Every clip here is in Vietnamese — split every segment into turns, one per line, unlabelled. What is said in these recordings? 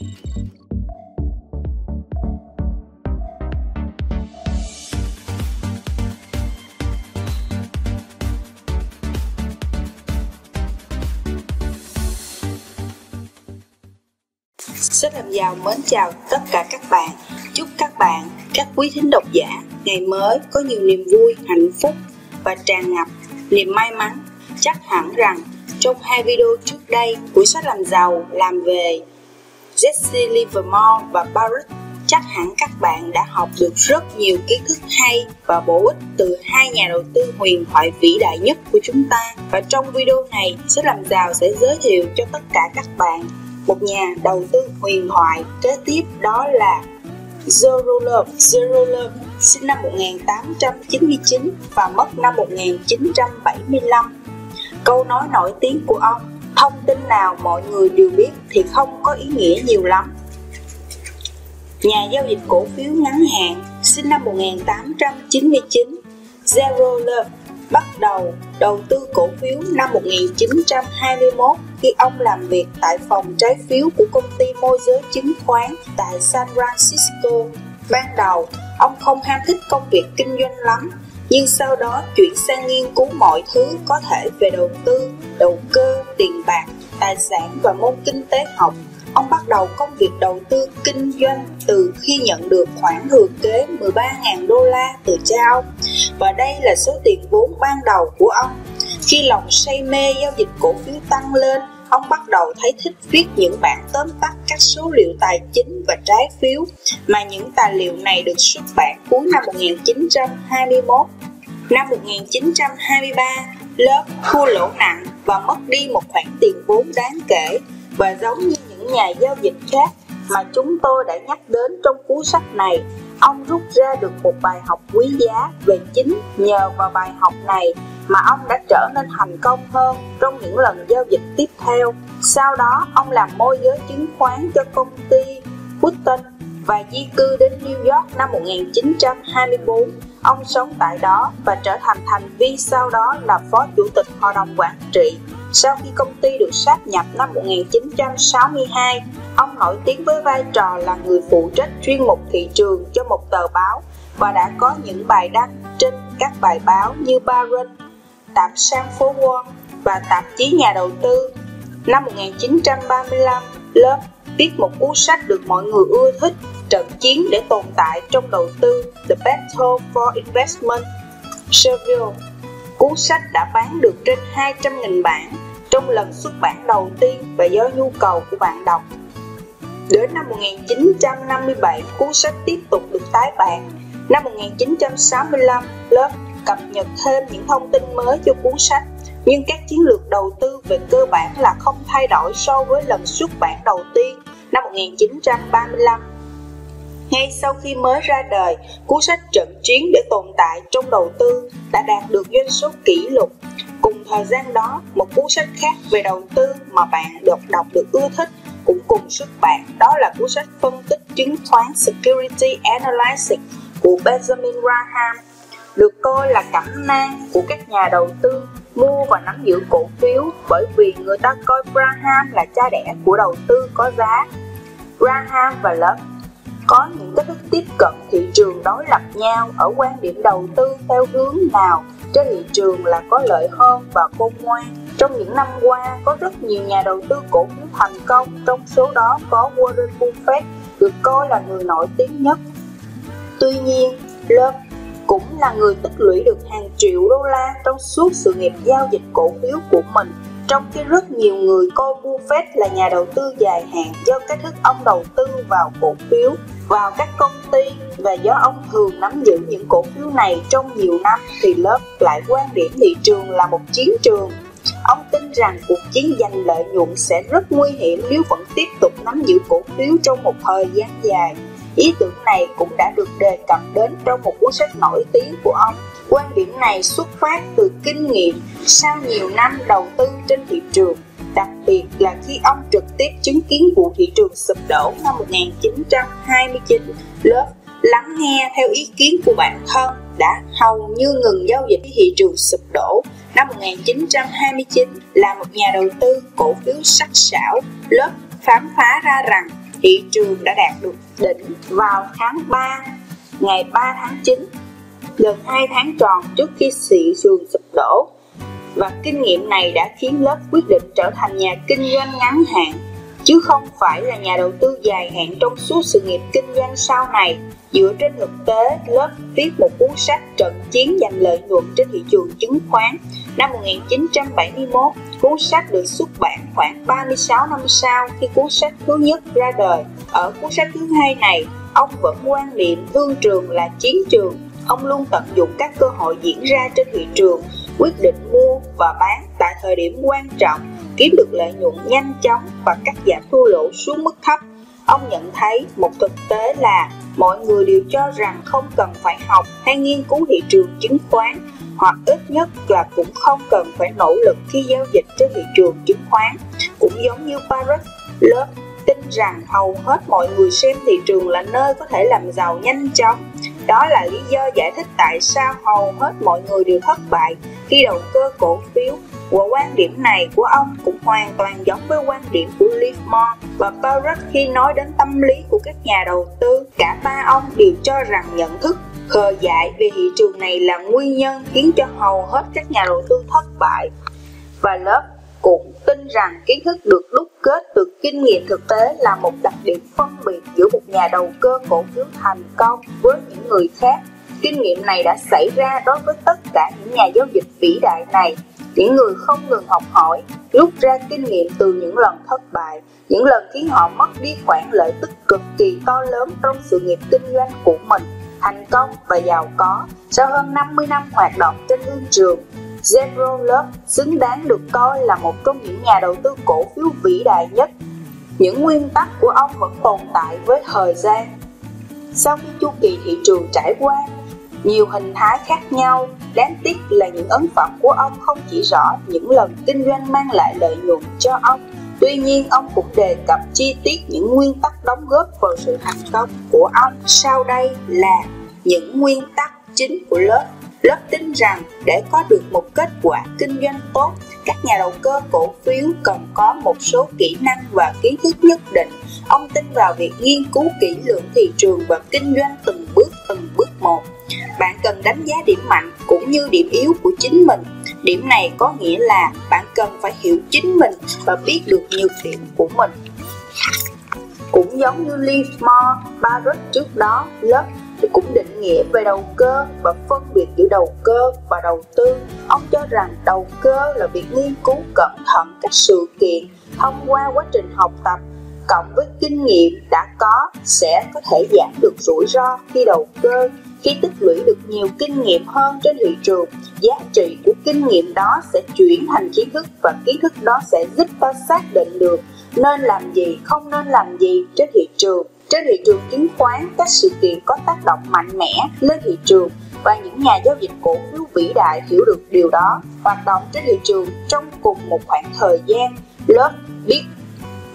Sách làm giàu mến chào tất cả các bạn. Chúc các bạn, các quý thính độc giả, ngày mới có nhiều niềm vui, hạnh phúc và tràn ngập niềm may mắn. Chắc hẳn rằng trong hai video trước đây của sách làm giàu làm về Jesse Livermore và Barrett chắc hẳn các bạn đã học được rất nhiều kiến thức hay và bổ ích từ hai nhà đầu tư huyền thoại vĩ đại nhất của chúng ta. Và trong video này, sẽ làm giàu sẽ giới thiệu cho tất cả các bạn một nhà đầu tư huyền thoại kế tiếp đó là Zorolov Zorolov sinh năm 1899 và mất năm 1975 câu nói nổi tiếng của ông thông tin nào mọi người đều biết thì không có ý nghĩa nhiều lắm nhà giao dịch cổ phiếu ngắn hạn sinh năm 1899 Zerolov bắt đầu đầu tư cổ phiếu năm 1921 khi ông làm việc tại phòng trái phiếu của công ty môi giới chứng khoán tại San Francisco. Ban đầu, ông không ham thích công việc kinh doanh lắm, nhưng sau đó chuyển sang nghiên cứu mọi thứ có thể về đầu tư, đầu cơ, tiền bạc, tài sản và môn kinh tế học. Ông bắt đầu công việc đầu tư kinh doanh từ khi nhận được khoản thừa kế 13.000 đô la từ cha ông. Và đây là số tiền vốn ban đầu của ông khi lòng say mê giao dịch cổ phiếu tăng lên, ông bắt đầu thấy thích viết những bản tóm tắt các số liệu tài chính và trái phiếu mà những tài liệu này được xuất bản cuối năm 1921. Năm 1923, lớp thua lỗ nặng và mất đi một khoản tiền vốn đáng kể và giống như những nhà giao dịch khác mà chúng tôi đã nhắc đến trong cuốn sách này, ông rút ra được một bài học quý giá về chính nhờ vào bài học này mà ông đã trở nên thành công hơn trong những lần giao dịch tiếp theo. Sau đó, ông làm môi giới chứng khoán cho công ty Wooten và di cư đến New York năm 1924. Ông sống tại đó và trở thành thành viên sau đó là phó chủ tịch hội đồng quản trị. Sau khi công ty được sáp nhập năm 1962, ông nổi tiếng với vai trò là người phụ trách chuyên mục thị trường cho một tờ báo và đã có những bài đăng trên các bài báo như Barron, tạp sang phố Wall và tạp chí nhà đầu tư. Năm 1935, Love viết một cuốn sách được mọi người ưa thích, Trận chiến để tồn tại trong đầu tư The Battle for Investment. Seville, cuốn sách đã bán được trên 200.000 bản trong lần xuất bản đầu tiên và do nhu cầu của bạn đọc. Đến năm 1957, cuốn sách tiếp tục được tái bản. Năm 1965, Love cập nhật thêm những thông tin mới cho cuốn sách nhưng các chiến lược đầu tư về cơ bản là không thay đổi so với lần xuất bản đầu tiên năm 1935. Ngay sau khi mới ra đời, cuốn sách Trận chiến để tồn tại trong đầu tư đã đạt được doanh số kỷ lục. Cùng thời gian đó, một cuốn sách khác về đầu tư mà bạn được đọc được ưa thích cũng cùng xuất bản, đó là cuốn sách phân tích chứng khoán Security Analysis của Benjamin Graham được coi là cẩm nang của các nhà đầu tư mua và nắm giữ cổ phiếu bởi vì người ta coi Graham là cha đẻ của đầu tư có giá. Graham và Love có những cách thức tiếp cận thị trường đối lập nhau ở quan điểm đầu tư theo hướng nào trên thị trường là có lợi hơn và khôn ngoan. Trong những năm qua, có rất nhiều nhà đầu tư cổ phiếu thành công, trong số đó có Warren Buffett, được coi là người nổi tiếng nhất. Tuy nhiên, Love cũng là người tích lũy được hàng triệu đô la trong suốt sự nghiệp giao dịch cổ phiếu của mình. Trong khi rất nhiều người coi Buffett là nhà đầu tư dài hạn do cách thức ông đầu tư vào cổ phiếu, vào các công ty và do ông thường nắm giữ những cổ phiếu này trong nhiều năm thì lớp lại quan điểm thị trường là một chiến trường. Ông tin rằng cuộc chiến giành lợi nhuận sẽ rất nguy hiểm nếu vẫn tiếp tục nắm giữ cổ phiếu trong một thời gian dài. Ý tưởng này cũng đã được đề cập đến trong một cuốn sách nổi tiếng của ông. Quan điểm này xuất phát từ kinh nghiệm sau nhiều năm đầu tư trên thị trường, đặc biệt là khi ông trực tiếp chứng kiến vụ thị trường sụp đổ năm 1929. Lớp lắng nghe theo ý kiến của bản thân đã hầu như ngừng giao dịch thị trường sụp đổ năm 1929 là một nhà đầu tư cổ phiếu sắc sảo lớp khám phá ra rằng thị trường đã đạt được đỉnh vào tháng 3, ngày 3 tháng 9, gần 2 tháng tròn trước khi thị trường sụp đổ. Và kinh nghiệm này đã khiến lớp quyết định trở thành nhà kinh doanh ngắn hạn, chứ không phải là nhà đầu tư dài hạn trong suốt sự nghiệp kinh doanh sau này. Dựa trên thực tế, lớp viết một cuốn sách trận chiến giành lợi nhuận trên thị trường chứng khoán năm 1971 Cuốn sách được xuất bản khoảng 36 năm sau khi cuốn sách thứ nhất ra đời. Ở cuốn sách thứ hai này, ông vẫn quan niệm thương trường là chiến trường. Ông luôn tận dụng các cơ hội diễn ra trên thị trường, quyết định mua và bán tại thời điểm quan trọng, kiếm được lợi nhuận nhanh chóng và cắt giảm thua lỗ xuống mức thấp. Ông nhận thấy một thực tế là mọi người đều cho rằng không cần phải học hay nghiên cứu thị trường chứng khoán hoặc ít nhất là cũng không cần phải nỗ lực khi giao dịch trên thị trường chứng khoán. Cũng giống như Barrett, lớp tin rằng hầu hết mọi người xem thị trường là nơi có thể làm giàu nhanh chóng. Đó là lý do giải thích tại sao hầu hết mọi người đều thất bại khi đầu cơ cổ phiếu. Và quan điểm này của ông cũng hoàn toàn giống với quan điểm của Livermore và Barrett khi nói đến tâm lý của các nhà đầu tư. Cả ba ông đều cho rằng nhận thức khờ dại về thị trường này là nguyên nhân khiến cho hầu hết các nhà đầu tư thất bại và lớp tin rằng kiến thức được đúc kết từ kinh nghiệm thực tế là một đặc điểm phân biệt giữa một nhà đầu cơ cổ phiếu thành công với những người khác. Kinh nghiệm này đã xảy ra đối với tất cả những nhà giao dịch vĩ đại này. Những người không ngừng học hỏi, rút ra kinh nghiệm từ những lần thất bại, những lần khiến họ mất đi khoản lợi tức cực kỳ to lớn trong sự nghiệp kinh doanh của mình thành công và giàu có sau hơn 50 năm hoạt động trên thương trường. Zero Love xứng đáng được coi là một trong những nhà đầu tư cổ phiếu vĩ đại nhất. Những nguyên tắc của ông vẫn tồn tại với thời gian. Sau khi chu kỳ thị trường trải qua nhiều hình thái khác nhau, đáng tiếc là những ấn phẩm của ông không chỉ rõ những lần kinh doanh mang lại lợi nhuận cho ông, Tuy nhiên, ông cũng đề cập chi tiết những nguyên tắc đóng góp vào sự thành công của ông. Sau đây là những nguyên tắc chính của lớp. Lớp tin rằng để có được một kết quả kinh doanh tốt, các nhà đầu cơ cổ phiếu cần có một số kỹ năng và kiến thức nhất định. Ông tin vào việc nghiên cứu kỹ lưỡng thị trường và kinh doanh từng bước từng bước một. Bạn cần đánh giá điểm mạnh cũng như điểm yếu của chính mình Điểm này có nghĩa là bạn cần phải hiểu chính mình và biết được nhược điểm của mình. Cũng giống như Livermore, Barrett trước đó, lớp thì cũng định nghĩa về đầu cơ và phân biệt giữa đầu cơ và đầu tư. Ông cho rằng đầu cơ là việc nghiên cứu cẩn thận các sự kiện thông qua quá trình học tập cộng với kinh nghiệm đã có sẽ có thể giảm được rủi ro khi đầu cơ khi tích lũy được nhiều kinh nghiệm hơn trên thị trường, giá trị của kinh nghiệm đó sẽ chuyển thành kiến thức và kiến thức đó sẽ giúp ta xác định được nên làm gì, không nên làm gì trên thị trường. Trên thị trường chứng khoán, các sự kiện có tác động mạnh mẽ lên thị trường và những nhà giao dịch cổ phiếu vĩ đại hiểu được điều đó hoạt động trên thị trường trong cùng một khoảng thời gian. Lớp biết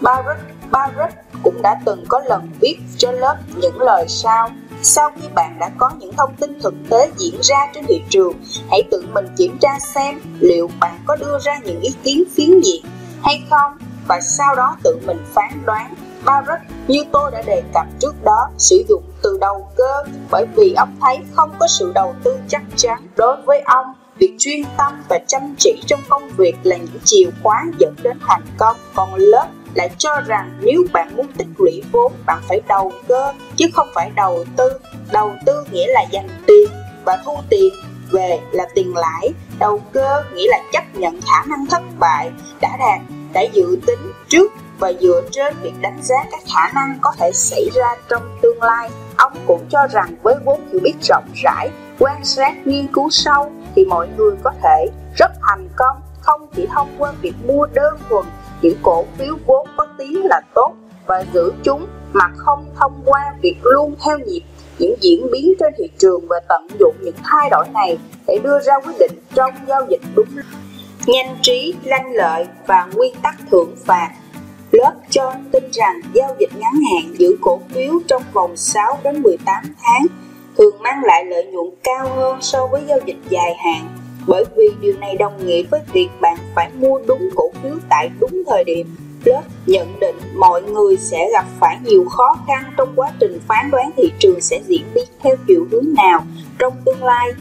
Barrett Barrett cũng đã từng có lần viết cho lớp những lời sau sau khi bạn đã có những thông tin thực tế diễn ra trên thị trường, hãy tự mình kiểm tra xem liệu bạn có đưa ra những ý kiến phiến diện hay không và sau đó tự mình phán đoán. Barrett như tôi đã đề cập trước đó, sử dụng từ đầu cơ, bởi vì ông thấy không có sự đầu tư chắc chắn đối với ông. Việc chuyên tâm và chăm chỉ trong công việc là những chìa khóa dẫn đến thành công. Còn lớp lại cho rằng nếu bạn muốn tích lũy vốn, bạn phải đầu cơ, chứ không phải đầu tư. Đầu tư nghĩa là dành tiền và thu tiền, về là tiền lãi. Đầu cơ nghĩa là chấp nhận khả năng thất bại đã đạt, đã dự tính trước và dựa trên việc đánh giá các khả năng có thể xảy ra trong tương lai ông cũng cho rằng với vốn hiểu biết rộng rãi quan sát nghiên cứu sâu thì mọi người có thể rất thành công không chỉ thông qua việc mua đơn thuần những cổ phiếu vốn có tiếng là tốt và giữ chúng mà không thông qua việc luôn theo nhịp những diễn biến trên thị trường và tận dụng những thay đổi này để đưa ra quyết định trong giao dịch đúng nhanh trí, lanh lợi và nguyên tắc thưởng phạt. Lớp cho tin rằng giao dịch ngắn hạn giữ cổ phiếu trong vòng 6 đến 18 tháng thường mang lại lợi nhuận cao hơn so với giao dịch dài hạn bởi vì điều này đồng nghĩa với việc bạn phải mua đúng cổ phiếu tại đúng thời điểm Lớp nhận định mọi người sẽ gặp phải nhiều khó khăn trong quá trình phán đoán thị trường sẽ diễn biến theo chiều hướng nào trong tương lai.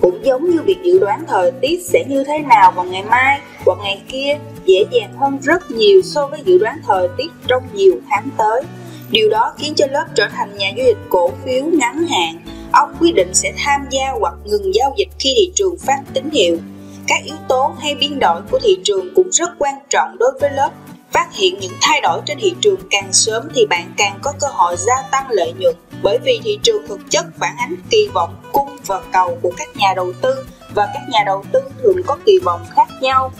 Cũng giống như việc dự đoán thời tiết sẽ như thế nào vào ngày mai hoặc ngày kia dễ dàng hơn rất nhiều so với dự đoán thời tiết trong nhiều tháng tới. Điều đó khiến cho lớp trở thành nhà giao dịch cổ phiếu ngắn hạn. Ông quyết định sẽ tham gia hoặc ngừng giao dịch khi thị trường phát tín hiệu. Các yếu tố hay biến đổi của thị trường cũng rất quan trọng đối với lớp. Phát hiện những thay đổi trên thị trường càng sớm thì bạn càng có cơ hội gia tăng lợi nhuận, bởi vì thị trường thực chất phản ánh kỳ vọng, cung và cầu của các nhà đầu tư, và các nhà đầu tư thường có kỳ vọng khác nhau.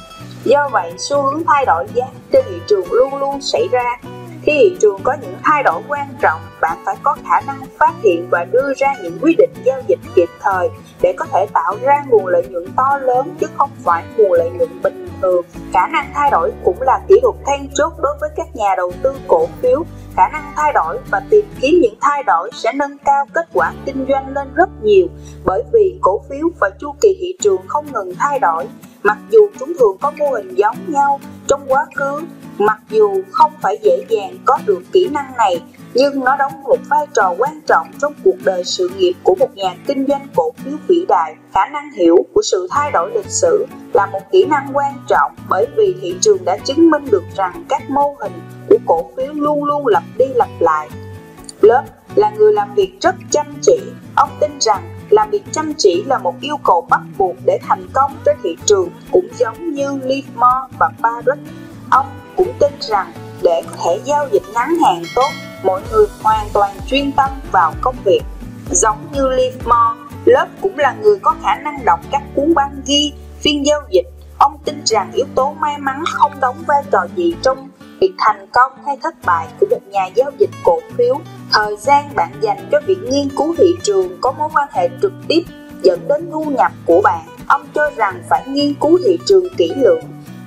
Do vậy, xu hướng thay đổi giá trên thị trường luôn luôn xảy ra khi thị trường có những thay đổi quan trọng, bạn phải có khả năng phát hiện và đưa ra những quyết định giao dịch kịp thời để có thể tạo ra nguồn lợi nhuận to lớn chứ không phải nguồn lợi nhuận bình thường. Khả năng thay đổi cũng là kỹ thuật then chốt đối với các nhà đầu tư cổ phiếu. Khả năng thay đổi và tìm kiếm những thay đổi sẽ nâng cao kết quả kinh doanh lên rất nhiều bởi vì cổ phiếu và chu kỳ thị trường không ngừng thay đổi. Mặc dù chúng thường có mô hình giống nhau trong quá khứ Mặc dù không phải dễ dàng có được kỹ năng này, nhưng nó đóng một vai trò quan trọng trong cuộc đời sự nghiệp của một nhà kinh doanh cổ phiếu vĩ đại. Khả năng hiểu của sự thay đổi lịch sử là một kỹ năng quan trọng bởi vì thị trường đã chứng minh được rằng các mô hình của cổ phiếu luôn luôn lặp đi lặp lại. Lớp là người làm việc rất chăm chỉ. Ông tin rằng làm việc chăm chỉ là một yêu cầu bắt buộc để thành công trên thị trường cũng giống như Livermore và Barrett. Ông cũng tin rằng để có thể giao dịch ngắn hạn tốt, mọi người hoàn toàn chuyên tâm vào công việc. Giống như Livermore, lớp cũng là người có khả năng đọc các cuốn băng ghi phiên giao dịch. Ông tin rằng yếu tố may mắn không đóng vai trò gì trong việc thành công hay thất bại của một nhà giao dịch cổ phiếu. Thời gian bạn dành cho việc nghiên cứu thị trường có mối quan hệ trực tiếp dẫn đến thu nhập của bạn. Ông cho rằng phải nghiên cứu thị trường kỹ lưỡng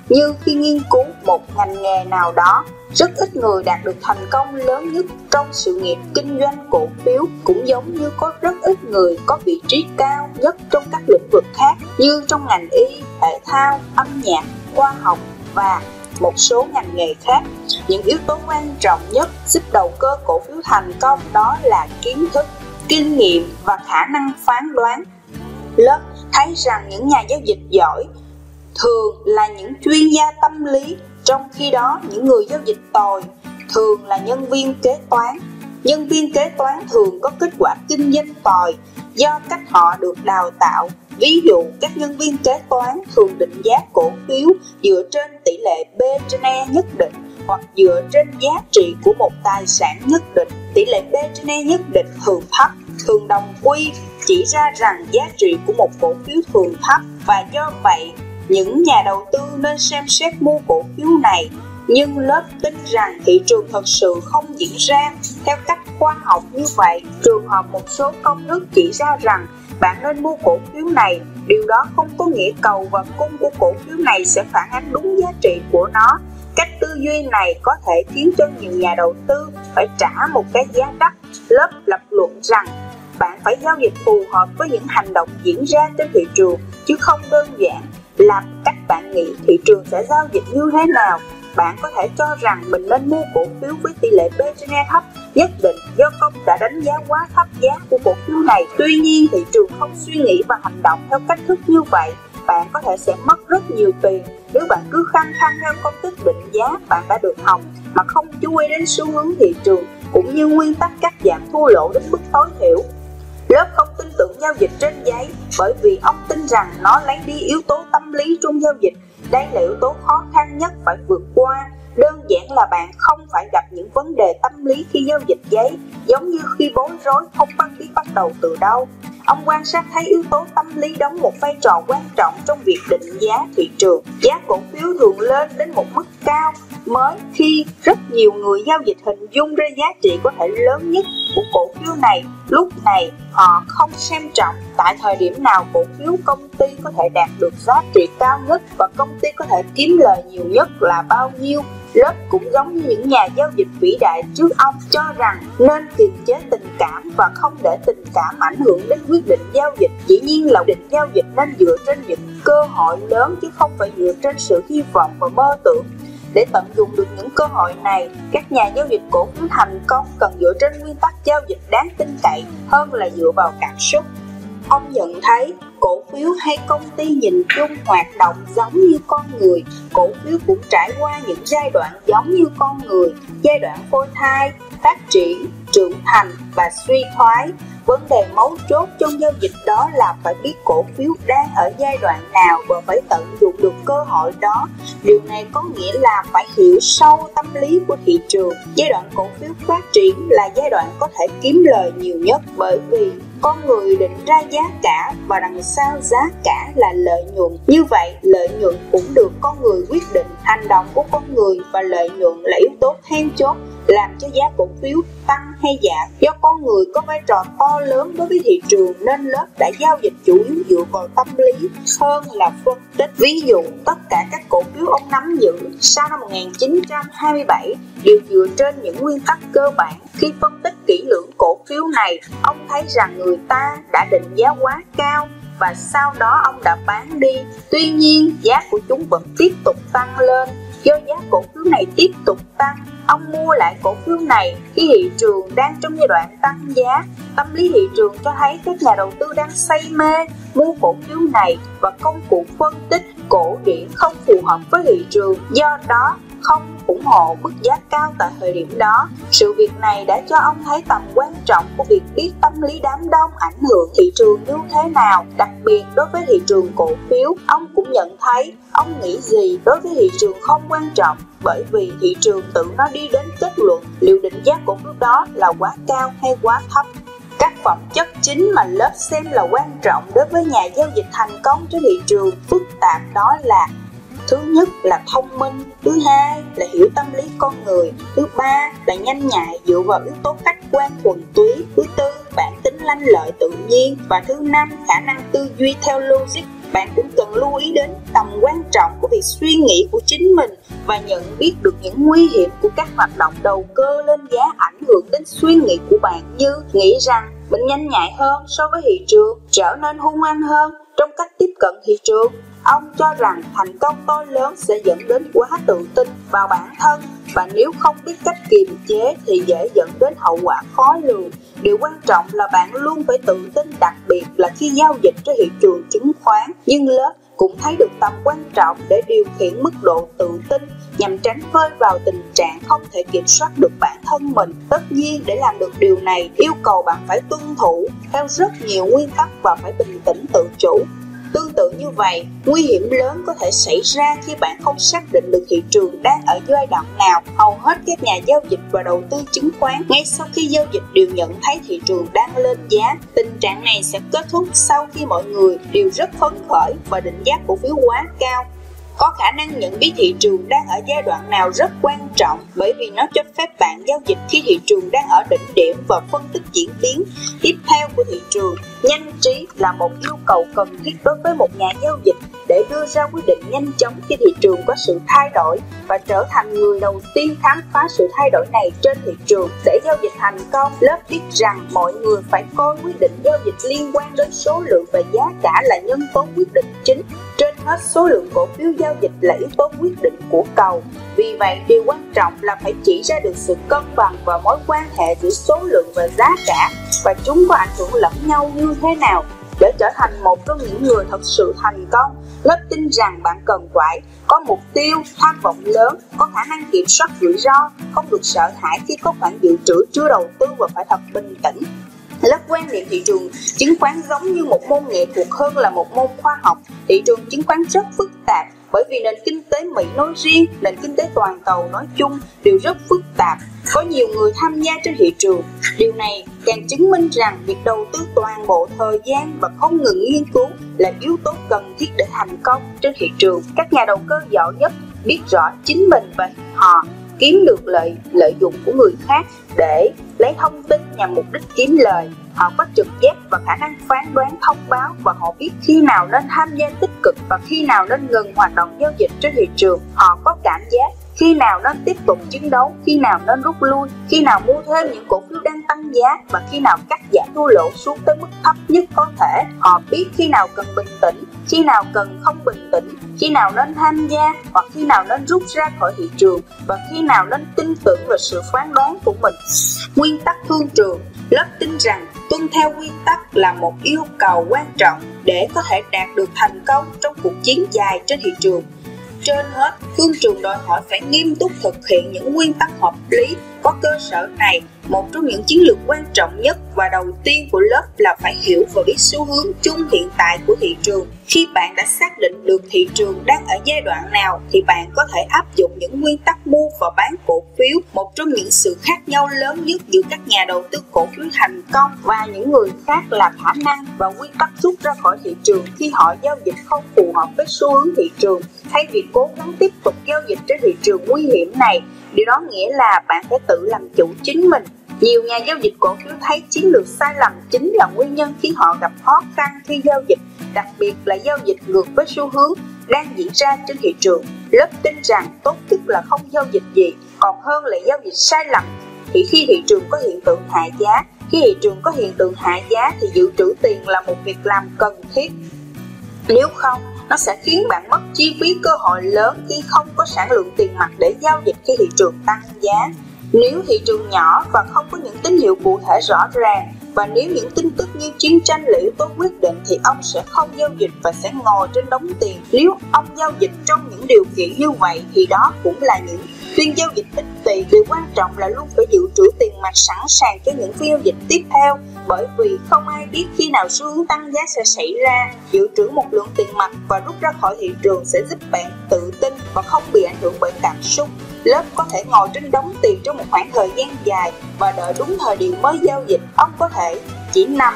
như khi nghiên cứu một ngành nghề nào đó rất ít người đạt được thành công lớn nhất trong sự nghiệp kinh doanh cổ phiếu cũng giống như có rất ít người có vị trí cao nhất trong các lĩnh vực khác như trong ngành y, thể thao, âm nhạc, khoa học và một số ngành nghề khác. Những yếu tố quan trọng nhất giúp đầu cơ cổ phiếu thành công đó là kiến thức, kinh nghiệm và khả năng phán đoán. Lớp thấy rằng những nhà giao dịch giỏi thường là những chuyên gia tâm lý trong khi đó những người giao dịch tồi thường là nhân viên kế toán nhân viên kế toán thường có kết quả kinh doanh tồi do cách họ được đào tạo ví dụ, các nhân viên kế toán thường định giá cổ phiếu dựa trên tỷ lệ b trên e nhất định hoặc dựa trên giá trị của một tài sản nhất định. Tỷ lệ b trên e nhất định thường thấp, thường đồng quy, chỉ ra rằng giá trị của một cổ phiếu thường thấp. Và do vậy, những nhà đầu tư nên xem xét mua cổ phiếu này. Nhưng lớp tin rằng thị trường thật sự không diễn ra theo cách khoa học như vậy. Trường hợp một số công thức chỉ ra rằng bạn nên mua cổ phiếu này. Điều đó không có nghĩa cầu và cung của cổ phiếu này sẽ phản ánh đúng giá trị của nó. Cách tư duy này có thể khiến cho nhiều nhà đầu tư phải trả một cái giá đắt, lớp lập luận rằng bạn phải giao dịch phù hợp với những hành động diễn ra trên thị trường, chứ không đơn giản là cách bạn nghĩ thị trường sẽ giao dịch như thế nào bạn có thể cho rằng mình nên mua cổ phiếu với tỷ lệ P/E thấp nhất định do công đã đánh giá quá thấp giá của cổ phiếu này. Tuy nhiên thị trường không suy nghĩ và hành động theo cách thức như vậy, bạn có thể sẽ mất rất nhiều tiền nếu bạn cứ khăng khăng theo công thức định giá bạn đã được học mà không chú ý đến xu hướng thị trường cũng như nguyên tắc cắt giảm thua lỗ đến mức tối thiểu. Lớp không tin tưởng giao dịch trên giấy bởi vì ông tin rằng nó lấy đi yếu tố tâm lý trong giao dịch. Đây là yếu tố khó khăn nhất phải vượt qua. Đơn giản là bạn không phải gặp những vấn đề tâm lý khi giao dịch giấy, giống như khi bối rối không biết bắt đầu từ đâu. Ông quan sát thấy yếu tố tâm lý đóng một vai trò quan trọng trong việc định giá thị trường. Giá cổ phiếu thường lên đến một mức cao mới khi rất nhiều người giao dịch hình dung ra giá trị có thể lớn nhất của cổ phiếu này, lúc này họ không xem trọng tại thời điểm nào cổ phiếu công ty có thể đạt được giá trị cao nhất và công ty có thể kiếm lời nhiều nhất là bao nhiêu Lớp cũng giống như những nhà giao dịch vĩ đại trước ông cho rằng nên kiềm chế tình cảm và không để tình cảm ảnh hưởng đến quyết định giao dịch. Dĩ nhiên là định giao dịch nên dựa trên những cơ hội lớn chứ không phải dựa trên sự hy vọng và mơ tưởng để tận dụng được những cơ hội này, các nhà giao dịch cổ phiếu thành công cần dựa trên nguyên tắc giao dịch đáng tin cậy hơn là dựa vào cảm xúc. Ông nhận thấy cổ phiếu hay công ty nhìn chung hoạt động giống như con người, cổ phiếu cũng trải qua những giai đoạn giống như con người, giai đoạn phôi thai, phát triển, trưởng thành và suy thoái. Vấn đề mấu chốt trong giao dịch đó là phải biết cổ phiếu đang ở giai đoạn nào và phải tận dụng được cơ hội đó. Điều này có nghĩa là phải hiểu sâu tâm lý của thị trường. Giai đoạn cổ phiếu phát triển là giai đoạn có thể kiếm lời nhiều nhất bởi vì con người định ra giá cả và đằng sau giá cả là lợi nhuận. Như vậy, lợi nhuận cũng được con người quyết định. Hành động của con người và lợi nhuận là yếu tố then chốt làm cho giá cổ phiếu tăng hay giảm. Do con người có vai trò to lớn đối với thị trường nên lớp đã giao dịch chủ yếu dựa vào tâm lý hơn là phân tích. Ví dụ, tất cả các cổ phiếu ông nắm giữ sau năm 1927 đều dựa trên những nguyên tắc cơ bản. Khi phân tích kỹ lưỡng cổ phiếu này, ông thấy rằng người ta đã định giá quá cao và sau đó ông đã bán đi. Tuy nhiên, giá của chúng vẫn tiếp tục tăng lên. Do giá cổ phiếu này tiếp tục tăng ông mua lại cổ phiếu này khi thị trường đang trong giai đoạn tăng giá. Tâm lý thị trường cho thấy các nhà đầu tư đang say mê mua cổ phiếu này và công cụ phân tích cổ điển không phù hợp với thị trường. Do đó không ủng hộ mức giá cao tại thời điểm đó. Sự việc này đã cho ông thấy tầm quan trọng của việc biết tâm lý đám đông ảnh hưởng thị trường như thế nào, đặc biệt đối với thị trường cổ phiếu. Ông cũng nhận thấy ông nghĩ gì đối với thị trường không quan trọng bởi vì thị trường tự nó đi đến kết luận liệu định giá cổ phiếu đó là quá cao hay quá thấp các phẩm chất chính mà lớp xem là quan trọng đối với nhà giao dịch thành công trên thị trường phức tạp đó là thứ nhất là thông minh, thứ hai là hiểu tâm lý con người, thứ ba là nhanh nhạy dựa vào yếu tố khách quan thuần túy, thứ tư, bản tính lanh lợi tự nhiên, và thứ năm, khả năng tư duy theo logic. Bạn cũng cần lưu ý đến tầm quan trọng của việc suy nghĩ của chính mình và nhận biết được những nguy hiểm của các hoạt động đầu cơ lên giá ảnh hưởng đến suy nghĩ của bạn như nghĩ rằng mình nhanh nhạy hơn so với thị trường, trở nên hung hăng hơn trong cách tiếp cận thị trường. Ông cho rằng thành công to lớn sẽ dẫn đến quá tự tin vào bản thân và nếu không biết cách kiềm chế thì dễ dẫn đến hậu quả khó lường. Điều quan trọng là bạn luôn phải tự tin, đặc biệt là khi giao dịch trên thị trường chứng khoán. Nhưng lớp cũng thấy được tầm quan trọng để điều khiển mức độ tự tin nhằm tránh rơi vào tình trạng không thể kiểm soát được bản thân mình. Tất nhiên, để làm được điều này, yêu cầu bạn phải tuân thủ theo rất nhiều nguyên tắc và phải bình tĩnh tự chủ. Tương tự như vậy, nguy hiểm lớn có thể xảy ra khi bạn không xác định được thị trường đang ở giai đoạn nào. Hầu hết các nhà giao dịch và đầu tư chứng khoán ngay sau khi giao dịch đều nhận thấy thị trường đang lên giá. Tình trạng này sẽ kết thúc sau khi mọi người đều rất phấn khởi và định giá cổ phiếu quá cao có khả năng nhận biết thị trường đang ở giai đoạn nào rất quan trọng bởi vì nó cho phép bạn giao dịch khi thị trường đang ở đỉnh điểm và phân tích diễn biến tiếp theo của thị trường. Nhanh trí là một yêu cầu cần thiết đối với một nhà giao dịch để đưa ra quyết định nhanh chóng khi thị trường có sự thay đổi và trở thành người đầu tiên khám phá sự thay đổi này trên thị trường. Để giao dịch thành công, lớp biết rằng mọi người phải coi quyết định giao dịch liên quan đến số lượng và giá cả là nhân tố quyết định chính. Trên hết, số lượng cổ phiếu giao dịch là yếu tố quyết định của cầu. Vì vậy, điều quan trọng là phải chỉ ra được sự cân bằng và mối quan hệ giữa số lượng và giá cả và chúng có ảnh hưởng lẫn nhau như thế nào để trở thành một trong những người thật sự thành công lớp tin rằng bạn cần phải có mục tiêu tham vọng lớn có khả năng kiểm soát rủi ro không được sợ hãi khi có khoản dự trữ chưa đầu tư và phải thật bình tĩnh lớp quan niệm thị trường chứng khoán giống như một môn nghệ thuật hơn là một môn khoa học thị trường chứng khoán rất phức tạp bởi vì nền kinh tế Mỹ nói riêng, nền kinh tế toàn cầu nói chung đều rất phức tạp có nhiều người tham gia trên thị trường. Điều này càng chứng minh rằng việc đầu tư toàn bộ thời gian và không ngừng nghiên cứu là yếu tố cần thiết để thành công trên thị trường. Các nhà đầu cơ giỏi nhất biết rõ chính mình và họ kiếm được lợi lợi dụng của người khác để lấy thông tin nhằm mục đích kiếm lời. Họ có trực giác và khả năng phán đoán thông báo và họ biết khi nào nên tham gia tích cực và khi nào nên ngừng hoạt động giao dịch trên thị trường. Họ có cảm giác khi nào nên tiếp tục chiến đấu, khi nào nên rút lui, khi nào mua thêm những cổ phiếu đang tăng giá và khi nào cắt giảm thua lỗ xuống tới mức thấp nhất có thể. Họ biết khi nào cần bình tĩnh, khi nào cần không bình tĩnh, khi nào nên tham gia hoặc khi nào nên rút ra khỏi thị trường và khi nào nên tin tưởng vào sự phán đoán của mình. Nguyên tắc thương trường Lớp tin rằng tuân theo quy tắc là một yêu cầu quan trọng để có thể đạt được thành công trong cuộc chiến dài trên thị trường. Trên hết, Phương trường đòi hỏi phải nghiêm túc thực hiện những nguyên tắc hợp lý có cơ sở này một trong những chiến lược quan trọng nhất và đầu tiên của lớp là phải hiểu và biết xu hướng chung hiện tại của thị trường. Khi bạn đã xác định được thị trường đang ở giai đoạn nào, thì bạn có thể áp dụng những nguyên tắc mua và bán cổ phiếu. Một trong những sự khác nhau lớn nhất giữa các nhà đầu tư cổ phiếu thành công và những người khác là khả năng và nguyên tắc rút ra khỏi thị trường khi họ giao dịch không phù hợp với xu hướng thị trường. Thay vì cố gắng tiếp tục giao dịch trên thị trường nguy hiểm này Điều đó nghĩa là bạn phải tự làm chủ chính mình. Nhiều nhà giao dịch cổ phiếu thấy chiến lược sai lầm chính là nguyên nhân khiến họ gặp khó khăn khi giao dịch, đặc biệt là giao dịch ngược với xu hướng đang diễn ra trên thị trường. Lớp tin rằng tốt nhất là không giao dịch gì, còn hơn là giao dịch sai lầm. Thì khi thị trường có hiện tượng hạ giá, khi thị trường có hiện tượng hạ giá thì dự trữ tiền là một việc làm cần thiết. Nếu không, nó sẽ khiến bạn mất chi phí cơ hội lớn khi không có sản lượng tiền mặt để giao dịch khi thị trường tăng giá. Nếu thị trường nhỏ và không có những tín hiệu cụ thể rõ ràng, và nếu những tin tức như chiến tranh là yếu tố quyết định thì ông sẽ không giao dịch và sẽ ngồi trên đống tiền. Nếu ông giao dịch trong những điều kiện như vậy thì đó cũng là những phiên giao dịch ít tiền. Điều quan trọng là luôn phải dự trữ tiền mặt sẵn sàng cho những phiên giao dịch tiếp theo bởi vì không ai biết khi nào xu hướng tăng giá sẽ xảy ra. Dự trữ một lượng tiền mặt và rút ra khỏi thị trường sẽ giúp bạn tự tin và không bị ảnh hưởng bởi cảm xúc. Lớp có thể ngồi trên đống tiền trong một khoảng thời gian dài và đợi đúng thời điểm mới giao dịch. Ông có thể chỉ nằm,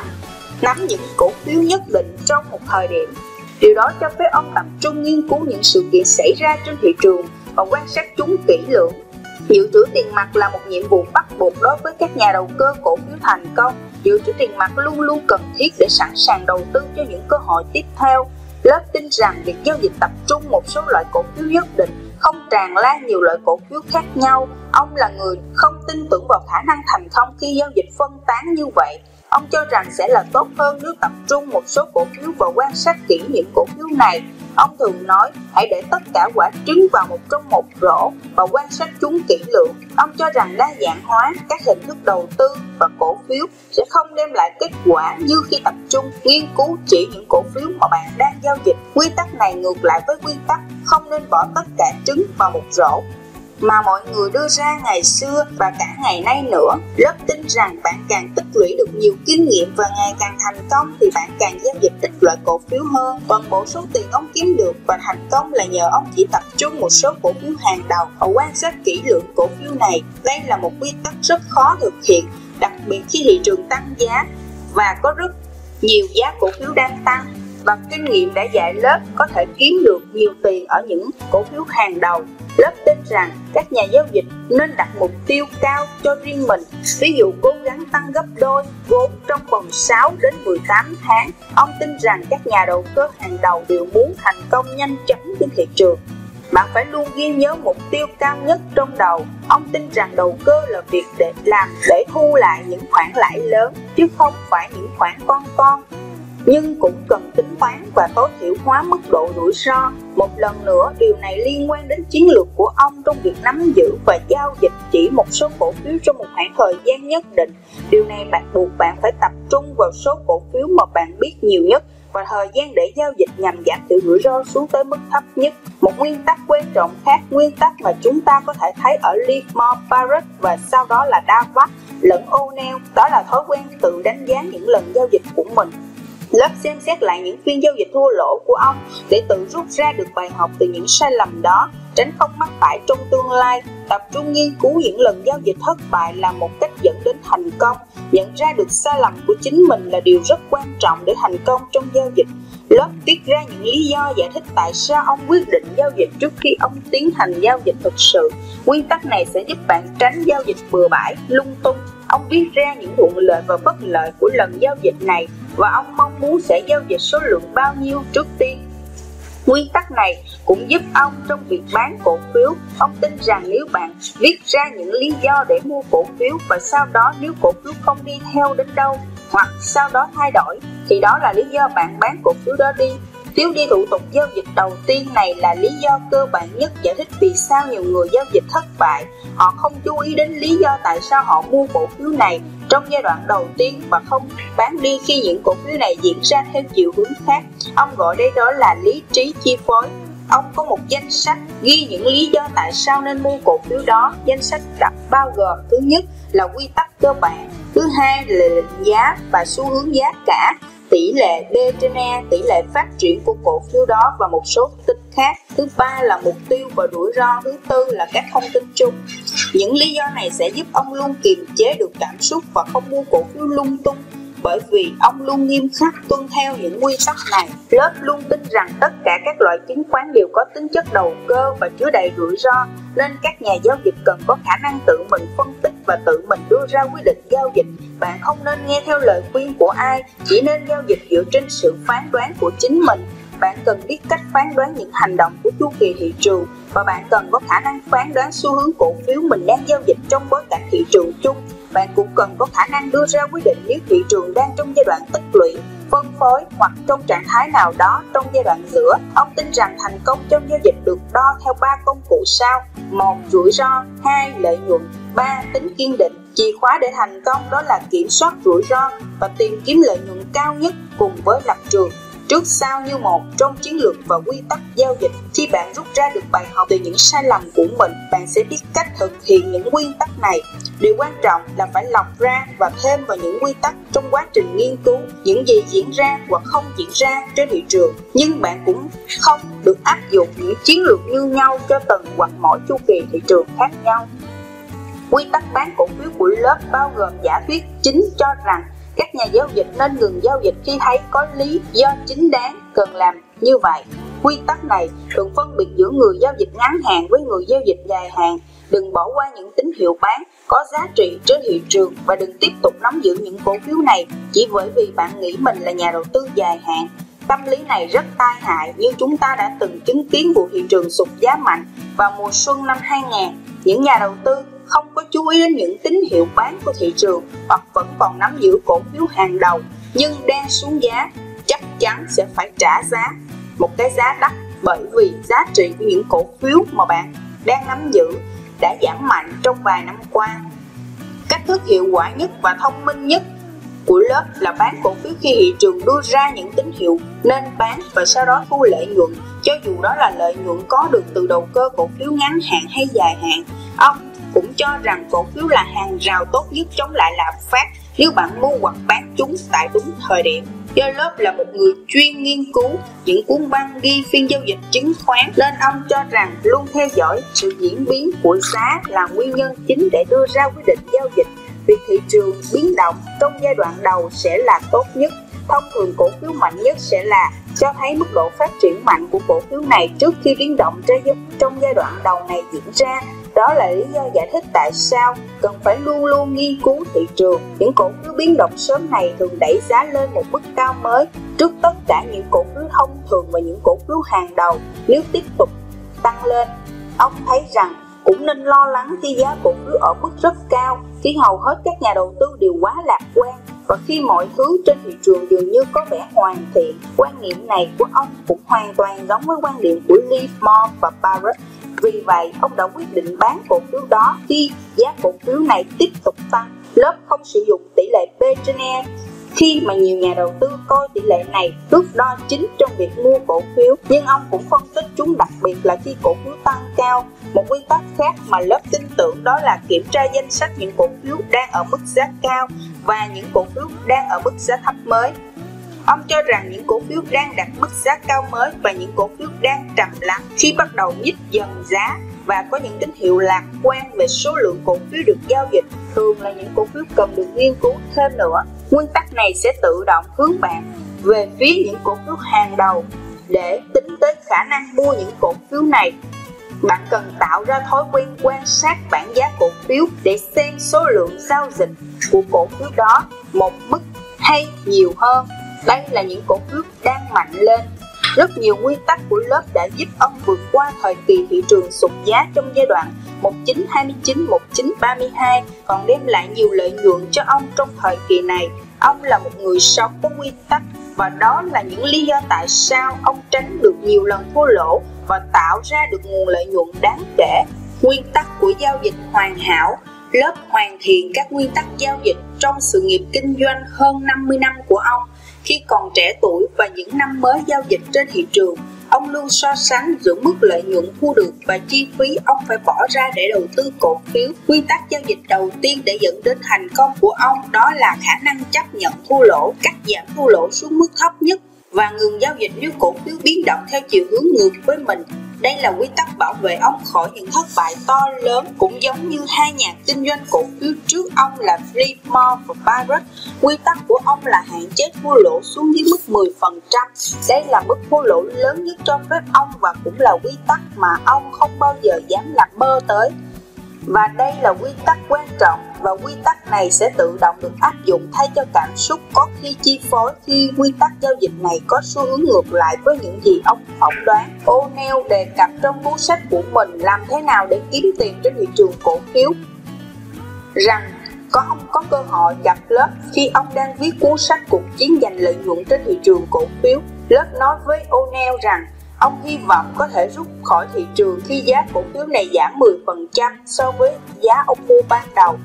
nắm những cổ phiếu nhất định trong một thời điểm. Điều đó cho phép ông tập trung nghiên cứu những sự kiện xảy ra trên thị trường và quan sát chúng kỹ lưỡng. Dự trữ tiền mặt là một nhiệm vụ bắt buộc đối với các nhà đầu cơ cổ phiếu thành công dự trữ tiền mặt luôn luôn cần thiết để sẵn sàng đầu tư cho những cơ hội tiếp theo. Lớp tin rằng việc giao dịch tập trung một số loại cổ phiếu nhất định không tràn lan nhiều loại cổ phiếu khác nhau. Ông là người không tin tưởng vào khả năng thành công khi giao dịch phân tán như vậy. Ông cho rằng sẽ là tốt hơn nếu tập trung một số cổ phiếu và quan sát kỹ những cổ phiếu này Ông thường nói, hãy để tất cả quả trứng vào một trong một rổ và quan sát chúng kỹ lưỡng. Ông cho rằng đa dạng hóa các hình thức đầu tư và cổ phiếu sẽ không đem lại kết quả như khi tập trung nghiên cứu chỉ những cổ phiếu mà bạn đang giao dịch. Quy tắc này ngược lại với quy tắc không nên bỏ tất cả trứng vào một rổ mà mọi người đưa ra ngày xưa và cả ngày nay nữa. Lớp tin rằng bạn càng tích lũy được nhiều kinh nghiệm và ngày càng thành công thì bạn càng giao dịch ít loại cổ phiếu hơn. Toàn bộ số tiền ông kiếm được và thành công là nhờ ông chỉ tập trung một số cổ phiếu hàng đầu và quan sát kỹ lưỡng cổ phiếu này. Đây là một quy tắc rất khó thực hiện, đặc biệt khi thị trường tăng giá và có rất nhiều giá cổ phiếu đang tăng và kinh nghiệm đã dạy lớp có thể kiếm được nhiều tiền ở những cổ phiếu hàng đầu Lớp tin rằng các nhà giao dịch nên đặt mục tiêu cao cho riêng mình, ví dụ cố gắng tăng gấp đôi vốn trong vòng 6 đến 18 tháng. Ông tin rằng các nhà đầu cơ hàng đầu đều muốn thành công nhanh chóng trên thị trường. Bạn phải luôn ghi nhớ mục tiêu cao nhất trong đầu. Ông tin rằng đầu cơ là việc để làm để thu lại những khoản lãi lớn, chứ không phải những khoản con con nhưng cũng cần tính toán và tối thiểu hóa mức độ rủi ro. Một lần nữa, điều này liên quan đến chiến lược của ông trong việc nắm giữ và giao dịch chỉ một số cổ phiếu trong một khoảng thời gian nhất định. Điều này bạn buộc bạn phải tập trung vào số cổ phiếu mà bạn biết nhiều nhất và thời gian để giao dịch nhằm giảm thiểu rủi ro xuống tới mức thấp nhất. Một nguyên tắc quan trọng khác, nguyên tắc mà chúng ta có thể thấy ở Livermore, Barrett và sau đó là Davac lẫn O'Neill, đó là thói quen tự đánh giá những lần giao dịch của mình Lớp xem xét lại những phiên giao dịch thua lỗ của ông để tự rút ra được bài học từ những sai lầm đó, tránh không mắc phải trong tương lai. Tập trung nghiên cứu những lần giao dịch thất bại là một cách dẫn đến thành công. Nhận ra được sai lầm của chính mình là điều rất quan trọng để thành công trong giao dịch. Lớp tiết ra những lý do giải thích tại sao ông quyết định giao dịch trước khi ông tiến hành giao dịch thực sự. Nguyên tắc này sẽ giúp bạn tránh giao dịch bừa bãi, lung tung. Ông viết ra những thuận lợi và bất lợi của lần giao dịch này và ông mong muốn sẽ giao dịch số lượng bao nhiêu trước tiên. Nguyên tắc này cũng giúp ông trong việc bán cổ phiếu. Ông tin rằng nếu bạn viết ra những lý do để mua cổ phiếu và sau đó nếu cổ phiếu không đi theo đến đâu hoặc sau đó thay đổi, thì đó là lý do bạn bán cổ phiếu đó đi Thiếu đi thủ tục giao dịch đầu tiên này là lý do cơ bản nhất giải thích vì sao nhiều người giao dịch thất bại. Họ không chú ý đến lý do tại sao họ mua cổ phiếu này trong giai đoạn đầu tiên và không bán đi khi những cổ phiếu này diễn ra theo chiều hướng khác. Ông gọi đây đó là lý trí chi phối. Ông có một danh sách ghi những lý do tại sao nên mua cổ phiếu đó. Danh sách đặt bao gồm thứ nhất là quy tắc cơ bản, thứ hai là định giá và xu hướng giá cả tỷ lệ D trên E, tỷ lệ phát triển của cổ phiếu đó và một số tin khác. Thứ ba là mục tiêu và rủi ro. Thứ tư là các thông tin chung. Những lý do này sẽ giúp ông luôn kiềm chế được cảm xúc và không mua cổ phiếu lung tung bởi vì ông luôn nghiêm khắc tuân theo những quy tắc này. Lớp luôn tin rằng tất cả các loại chứng khoán đều có tính chất đầu cơ và chứa đầy rủi ro, nên các nhà giao dịch cần có khả năng tự mình phân tích và tự mình đưa ra quyết định giao dịch. Bạn không nên nghe theo lời khuyên của ai, chỉ nên giao dịch dựa trên sự phán đoán của chính mình. Bạn cần biết cách phán đoán những hành động của chu kỳ thị trường và bạn cần có khả năng phán đoán xu hướng cổ phiếu mình đang giao dịch trong bối cảnh thị trường chung. Bạn cũng cần có khả năng đưa ra quyết định nếu thị trường đang trong giai đoạn tích lũy phân phối hoặc trong trạng thái nào đó trong giai đoạn giữa. Ông tin rằng thành công trong giao dịch được đo theo ba công cụ sau: một rủi ro, hai lợi nhuận, ba tính kiên định. Chìa khóa để thành công đó là kiểm soát rủi ro và tìm kiếm lợi nhuận cao nhất cùng với lập trường trước sau như một trong chiến lược và quy tắc giao dịch. Khi bạn rút ra được bài học từ những sai lầm của mình, bạn sẽ biết cách thực hiện những quy tắc này. Điều quan trọng là phải lọc ra và thêm vào những quy tắc trong quá trình nghiên cứu những gì diễn ra hoặc không diễn ra trên thị trường. Nhưng bạn cũng không được áp dụng những chiến lược như nhau cho từng hoặc mỗi chu kỳ thị trường khác nhau. Quy tắc bán cổ phiếu của lớp bao gồm giả thuyết chính cho rằng các nhà giao dịch nên ngừng giao dịch khi thấy có lý do chính đáng cần làm như vậy. Quy tắc này thường phân biệt giữa người giao dịch ngắn hạn với người giao dịch dài hạn. Đừng bỏ qua những tín hiệu bán có giá trị trên thị trường và đừng tiếp tục nắm giữ những cổ phiếu này chỉ bởi vì bạn nghĩ mình là nhà đầu tư dài hạn. Tâm lý này rất tai hại như chúng ta đã từng chứng kiến vụ thị trường sụt giá mạnh vào mùa xuân năm 2000. Những nhà đầu tư chú ý đến những tín hiệu bán của thị trường hoặc vẫn còn nắm giữ cổ phiếu hàng đầu, nhưng đang xuống giá, chắc chắn sẽ phải trả giá. Một cái giá đắt bởi vì giá trị của những cổ phiếu mà bạn đang nắm giữ đã giảm mạnh trong vài năm qua. Cách thức hiệu quả nhất và thông minh nhất của lớp là bán cổ phiếu khi thị trường đưa ra những tín hiệu nên bán và sau đó thu lợi nhuận, cho dù đó là lợi nhuận có được từ đầu cơ cổ phiếu ngắn hạn hay dài hạn. Ông cũng cho rằng cổ phiếu là hàng rào tốt nhất chống lại lạm phát nếu bạn mua hoặc bán chúng tại đúng thời điểm. Do lớp là một người chuyên nghiên cứu những cuốn băng ghi phiên giao dịch chứng khoán nên ông cho rằng luôn theo dõi sự diễn biến của giá là nguyên nhân chính để đưa ra quyết định giao dịch. Việc thị trường biến động trong giai đoạn đầu sẽ là tốt nhất. Thông thường cổ phiếu mạnh nhất sẽ là cho thấy mức độ phát triển mạnh của cổ phiếu này trước khi biến động trong giai đoạn đầu này diễn ra đó là lý do giải thích tại sao cần phải luôn luôn nghiên cứu thị trường. Những cổ phiếu biến động sớm này thường đẩy giá lên một mức cao mới trước tất cả những cổ phiếu thông thường và những cổ phiếu hàng đầu nếu tiếp tục tăng lên. Ông thấy rằng cũng nên lo lắng khi giá cổ phiếu ở mức rất cao khi hầu hết các nhà đầu tư đều quá lạc quan và khi mọi thứ trên thị trường dường như có vẻ hoàn thiện. Quan niệm này của ông cũng hoàn toàn giống với quan điểm của Livermore và Barrett vì vậy, ông đã quyết định bán cổ phiếu đó khi giá cổ phiếu này tiếp tục tăng. Lớp không sử dụng tỷ lệ P trên E. Khi mà nhiều nhà đầu tư coi tỷ lệ này thước đo chính trong việc mua cổ phiếu nhưng ông cũng phân tích chúng đặc biệt là khi cổ phiếu tăng cao. Một nguyên tắc khác mà lớp tin tưởng đó là kiểm tra danh sách những cổ phiếu đang ở mức giá cao và những cổ phiếu đang ở mức giá thấp mới. Ông cho rằng những cổ phiếu đang đạt mức giá cao mới và những cổ phiếu đang trầm lắng khi bắt đầu nhích dần giá và có những tín hiệu lạc quan về số lượng cổ phiếu được giao dịch. Thường là những cổ phiếu cần được nghiên cứu thêm nữa. Nguyên tắc này sẽ tự động hướng bạn về phía những cổ phiếu hàng đầu để tính tới khả năng mua những cổ phiếu này. Bạn cần tạo ra thói quen quan sát bảng giá cổ phiếu để xem số lượng giao dịch của cổ phiếu đó một mức hay nhiều hơn đây là những cổ phiếu đang mạnh lên Rất nhiều nguyên tắc của lớp đã giúp ông vượt qua thời kỳ thị trường sụt giá trong giai đoạn 1929-1932 còn đem lại nhiều lợi nhuận cho ông trong thời kỳ này. Ông là một người sống có nguyên tắc, và đó là những lý do tại sao ông tránh được nhiều lần thua lỗ và tạo ra được nguồn lợi nhuận đáng kể. Nguyên tắc của giao dịch hoàn hảo lớp hoàn thiện các nguyên tắc giao dịch trong sự nghiệp kinh doanh hơn 50 năm của ông. Khi còn trẻ tuổi và những năm mới giao dịch trên thị trường, ông luôn so sánh giữa mức lợi nhuận thu được và chi phí ông phải bỏ ra để đầu tư cổ phiếu. Quy tắc giao dịch đầu tiên để dẫn đến thành công của ông đó là khả năng chấp nhận thua lỗ, cắt giảm thua lỗ xuống mức thấp nhất và ngừng giao dịch nếu cổ phiếu biến động theo chiều hướng ngược với mình đây là quy tắc bảo vệ ông khỏi những thất bại to lớn, cũng giống như hai nhà kinh doanh cổ phiếu trước ông là Flipmore và Barrett. Quy tắc của ông là hạn chế thua lỗ xuống dưới mức 10%. Đây là mức thua lỗ lớn nhất cho phép ông và cũng là quy tắc mà ông không bao giờ dám làm mơ tới. Và đây là quy tắc quan trọng và quy tắc này sẽ tự động được áp dụng thay cho cảm xúc có khi chi phối khi quy tắc giao dịch này có xu hướng ngược lại với những gì ông phỏng đoán. O'Neill đề cập trong cuốn sách của mình làm thế nào để kiếm tiền trên thị trường cổ phiếu rằng có ông có cơ hội gặp lớp khi ông đang viết cuốn sách cuộc chiến giành lợi nhuận trên thị trường cổ phiếu. Lớp nói với O'Neill rằng Ông hy vọng có thể rút khỏi thị trường khi giá cổ phiếu này giảm 10% so với giá ông mua ban đầu.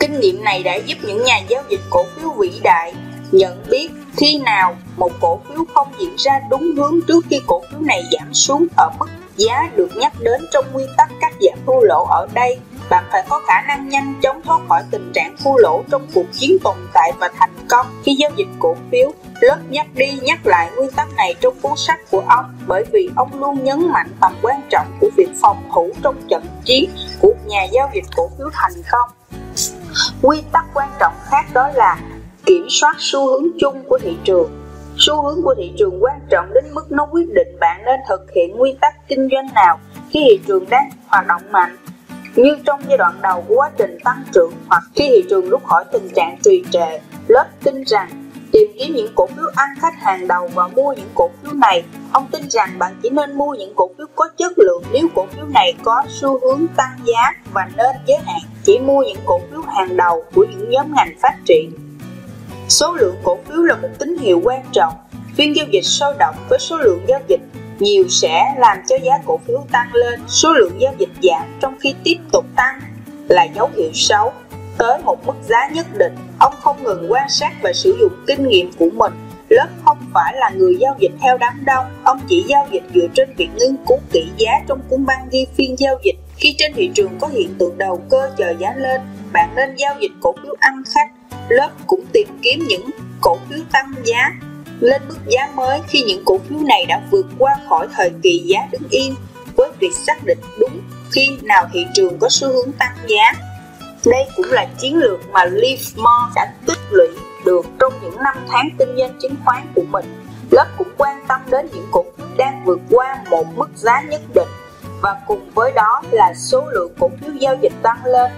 Kinh nghiệm này đã giúp những nhà giao dịch cổ phiếu vĩ đại nhận biết khi nào một cổ phiếu không diễn ra đúng hướng trước khi cổ phiếu này giảm xuống ở mức giá được nhắc đến trong nguyên tắc cắt giảm thua lỗ ở đây bạn phải có khả năng nhanh chóng thoát khỏi tình trạng thua lỗ trong cuộc chiến tồn tại và thành công khi giao dịch cổ phiếu. Lớp nhắc đi nhắc lại nguyên tắc này trong cuốn sách của ông, bởi vì ông luôn nhấn mạnh tầm quan trọng của việc phòng thủ trong trận chiến, của nhà giao dịch cổ phiếu thành công. Quy tắc quan trọng khác đó là kiểm soát xu hướng chung của thị trường. Xu hướng của thị trường quan trọng đến mức nó quyết định bạn nên thực hiện nguyên tắc kinh doanh nào khi thị trường đang hoạt động mạnh như trong giai đoạn đầu của quá trình tăng trưởng hoặc khi thị trường rút khỏi tình trạng trì trệ lớp tin rằng tìm kiếm những cổ phiếu ăn khách hàng đầu và mua những cổ phiếu này. Ông tin rằng bạn chỉ nên mua những cổ phiếu có chất lượng nếu cổ phiếu này có xu hướng tăng giá và nên giới hạn chỉ mua những cổ phiếu hàng đầu của những nhóm ngành phát triển. Số lượng cổ phiếu là một tín hiệu quan trọng. Phiên giao dịch sôi động với số lượng giao dịch nhiều sẽ làm cho giá cổ phiếu tăng lên, số lượng giao dịch giảm trong khi tiếp tục tăng là dấu hiệu xấu. Tới một mức giá nhất định, ông không ngừng quan sát và sử dụng kinh nghiệm của mình. Lớp không phải là người giao dịch theo đám đông, ông chỉ giao dịch dựa trên việc nghiên cứu kỹ giá trong cuốn băng ghi phiên giao dịch. Khi trên thị trường có hiện tượng đầu cơ chờ giá lên, bạn nên giao dịch cổ phiếu ăn khách. Lớp cũng tìm kiếm những cổ phiếu tăng giá lên mức giá mới khi những cổ phiếu này đã vượt qua khỏi thời kỳ giá đứng yên với việc xác định đúng khi nào thị trường có xu hướng tăng giá. Đây cũng là chiến lược mà Livermore đã tích lũy được trong những năm tháng kinh doanh chứng khoán của mình. Lớp cũng quan tâm đến những cổ phiếu đang vượt qua một mức giá nhất định, và cùng với đó là số lượng cổ phiếu giao dịch tăng lên.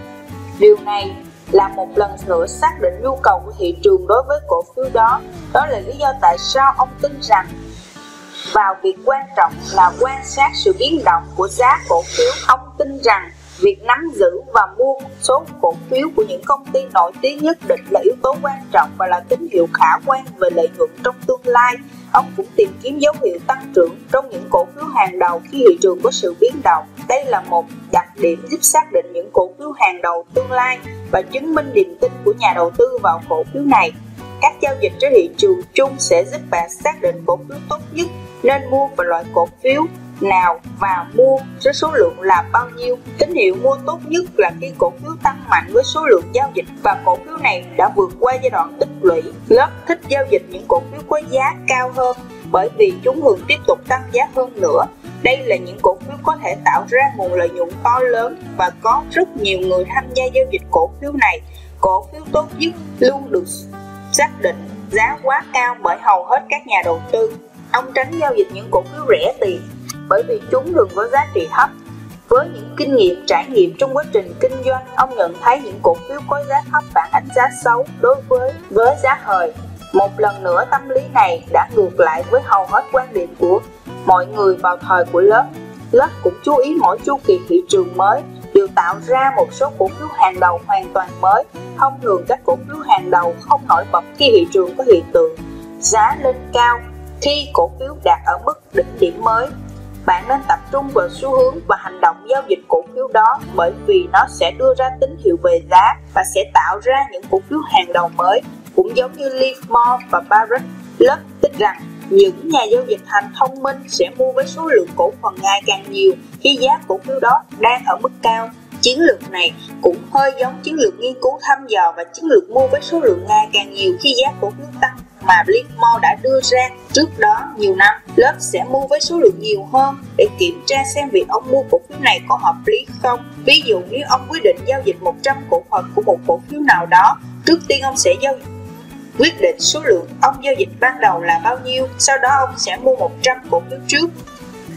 Điều này là một lần nữa xác định nhu cầu của thị trường đối với cổ phiếu đó. Đó là lý do tại sao ông tin rằng vào việc quan trọng là quan sát sự biến động của giá cổ phiếu. Ông tin rằng việc nắm giữ và mua số cổ phiếu của những công ty nổi tiếng nhất định là yếu tố quan trọng và là tín hiệu khả quan về lợi nhuận trong tương lai. Ông cũng tìm kiếm dấu hiệu tăng trưởng trong những cổ phiếu hàng đầu khi thị trường có sự biến động. Đây là một đặc điểm giúp xác định những cổ phiếu hàng đầu tương lai và chứng minh niềm tin của nhà đầu tư vào cổ phiếu này. Các giao dịch trên thị trường chung sẽ giúp bạn xác định cổ phiếu tốt nhất, nên mua và loại cổ phiếu nào và mua với số lượng là bao nhiêu. Tín hiệu mua tốt nhất là khi cổ phiếu tăng mạnh với số lượng giao dịch và cổ phiếu này đã vượt qua giai đoạn tích lũy. Lớp thích giao dịch những cổ phiếu có giá cao hơn bởi vì chúng thường tiếp tục tăng giá hơn nữa. Đây là những cổ phiếu có thể tạo ra nguồn lợi nhuận to lớn và có rất nhiều người tham gia giao dịch cổ phiếu này. Cổ phiếu tốt nhất luôn được xác định giá quá cao bởi hầu hết các nhà đầu tư. Ông tránh giao dịch những cổ phiếu rẻ tiền bởi vì chúng thường có giá trị thấp. Với những kinh nghiệm trải nghiệm trong quá trình kinh doanh, ông nhận thấy những cổ phiếu có giá thấp phản ánh giá xấu đối với với giá hời. Một lần nữa tâm lý này đã ngược lại với hầu hết quan điểm của mọi người vào thời của lớp. Lớp cũng chú ý mỗi chu kỳ thị trường mới đều tạo ra một số cổ phiếu hàng đầu hoàn toàn mới. Thông thường các cổ phiếu hàng đầu không nổi bật khi thị trường có hiện tượng giá lên cao khi cổ phiếu đạt ở mức đỉnh điểm mới. Bạn nên tập trung vào xu hướng và hành động giao dịch cổ phiếu đó bởi vì nó sẽ đưa ra tín hiệu về giá và sẽ tạo ra những cổ phiếu hàng đầu mới cũng giống như Livermore và Barrett, Lớp tin rằng những nhà giao dịch thành thông minh sẽ mua với số lượng cổ phần ngày càng nhiều khi giá cổ phiếu đó đang ở mức cao. Chiến lược này cũng hơi giống chiến lược nghiên cứu thăm dò và chiến lược mua với số lượng ngày càng nhiều khi giá cổ phiếu tăng mà Blackmore đã đưa ra trước đó nhiều năm. Lớp sẽ mua với số lượng nhiều hơn để kiểm tra xem việc ông mua cổ phiếu này có hợp lý không. Ví dụ nếu ông quyết định giao dịch 100 cổ phần của một cổ phiếu nào đó, trước tiên ông sẽ giao quyết định số lượng ông giao dịch ban đầu là bao nhiêu, sau đó ông sẽ mua 100 cổ phiếu trước.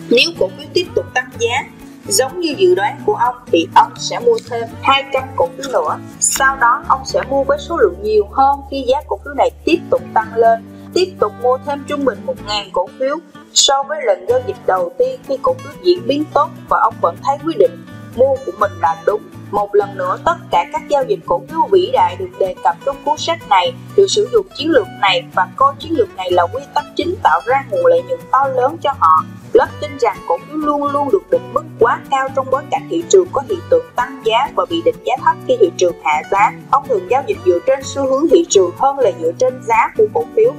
Nếu cổ phiếu tiếp tục tăng giá, giống như dự đoán của ông thì ông sẽ mua thêm 200 cổ phiếu nữa. Sau đó ông sẽ mua với số lượng nhiều hơn khi giá cổ phiếu này tiếp tục tăng lên. Tiếp tục mua thêm trung bình 1.000 cổ phiếu so với lần giao dịch đầu tiên khi cổ phiếu diễn biến tốt và ông vẫn thấy quyết định mua của mình là đúng một lần nữa, tất cả các giao dịch cổ phiếu vĩ đại được đề cập trong cuốn sách này đều sử dụng chiến lược này và coi chiến lược này là quy tắc chính tạo ra nguồn lợi nhuận to lớn cho họ. Lớp tin rằng cổ phiếu luôn luôn được định mức quá cao trong bối cảnh thị trường có hiện tượng tăng giá và bị định giá thấp khi thị trường hạ giá. Ông thường giao dịch dựa trên xu hướng thị trường hơn là dựa trên giá của cổ phiếu.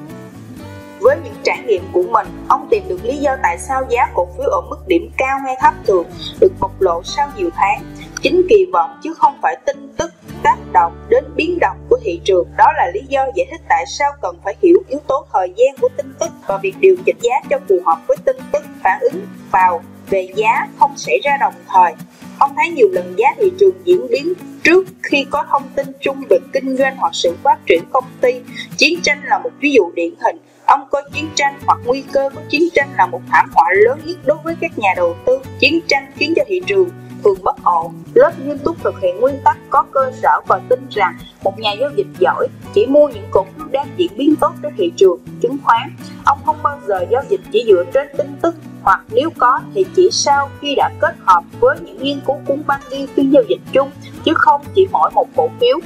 Với những trải nghiệm của mình, ông tìm được lý do tại sao giá cổ phiếu ở mức điểm cao hay thấp thường được bộc lộ sau nhiều tháng. Chính kỳ vọng chứ không phải tin tức tác động đến biến động của thị trường. Đó là lý do giải thích tại sao cần phải hiểu yếu tố thời gian của tin tức và việc điều chỉnh giá cho phù hợp với tin tức phản ứng vào về giá không xảy ra đồng thời. Ông thấy nhiều lần giá thị trường diễn biến trước khi có thông tin chung về kinh doanh hoặc sự phát triển công ty. Chiến tranh là một ví dụ điển hình ông coi chiến tranh hoặc nguy cơ của chiến tranh là một thảm họa lớn nhất đối với các nhà đầu tư chiến tranh khiến cho thị trường thường bất ổn. Lớp nghiêm túc thực hiện nguyên tắc có cơ sở và tin rằng một nhà giao dịch giỏi chỉ mua những cổ phiếu đang diễn biến tốt trên thị trường, chứng khoán. Ông không bao giờ giao dịch chỉ dựa trên tin tức, hoặc nếu có thì chỉ sau khi đã kết hợp với những nghiên cứu cuốn băng đi phiên giao dịch chung, chứ không chỉ mỗi một cổ phiếu.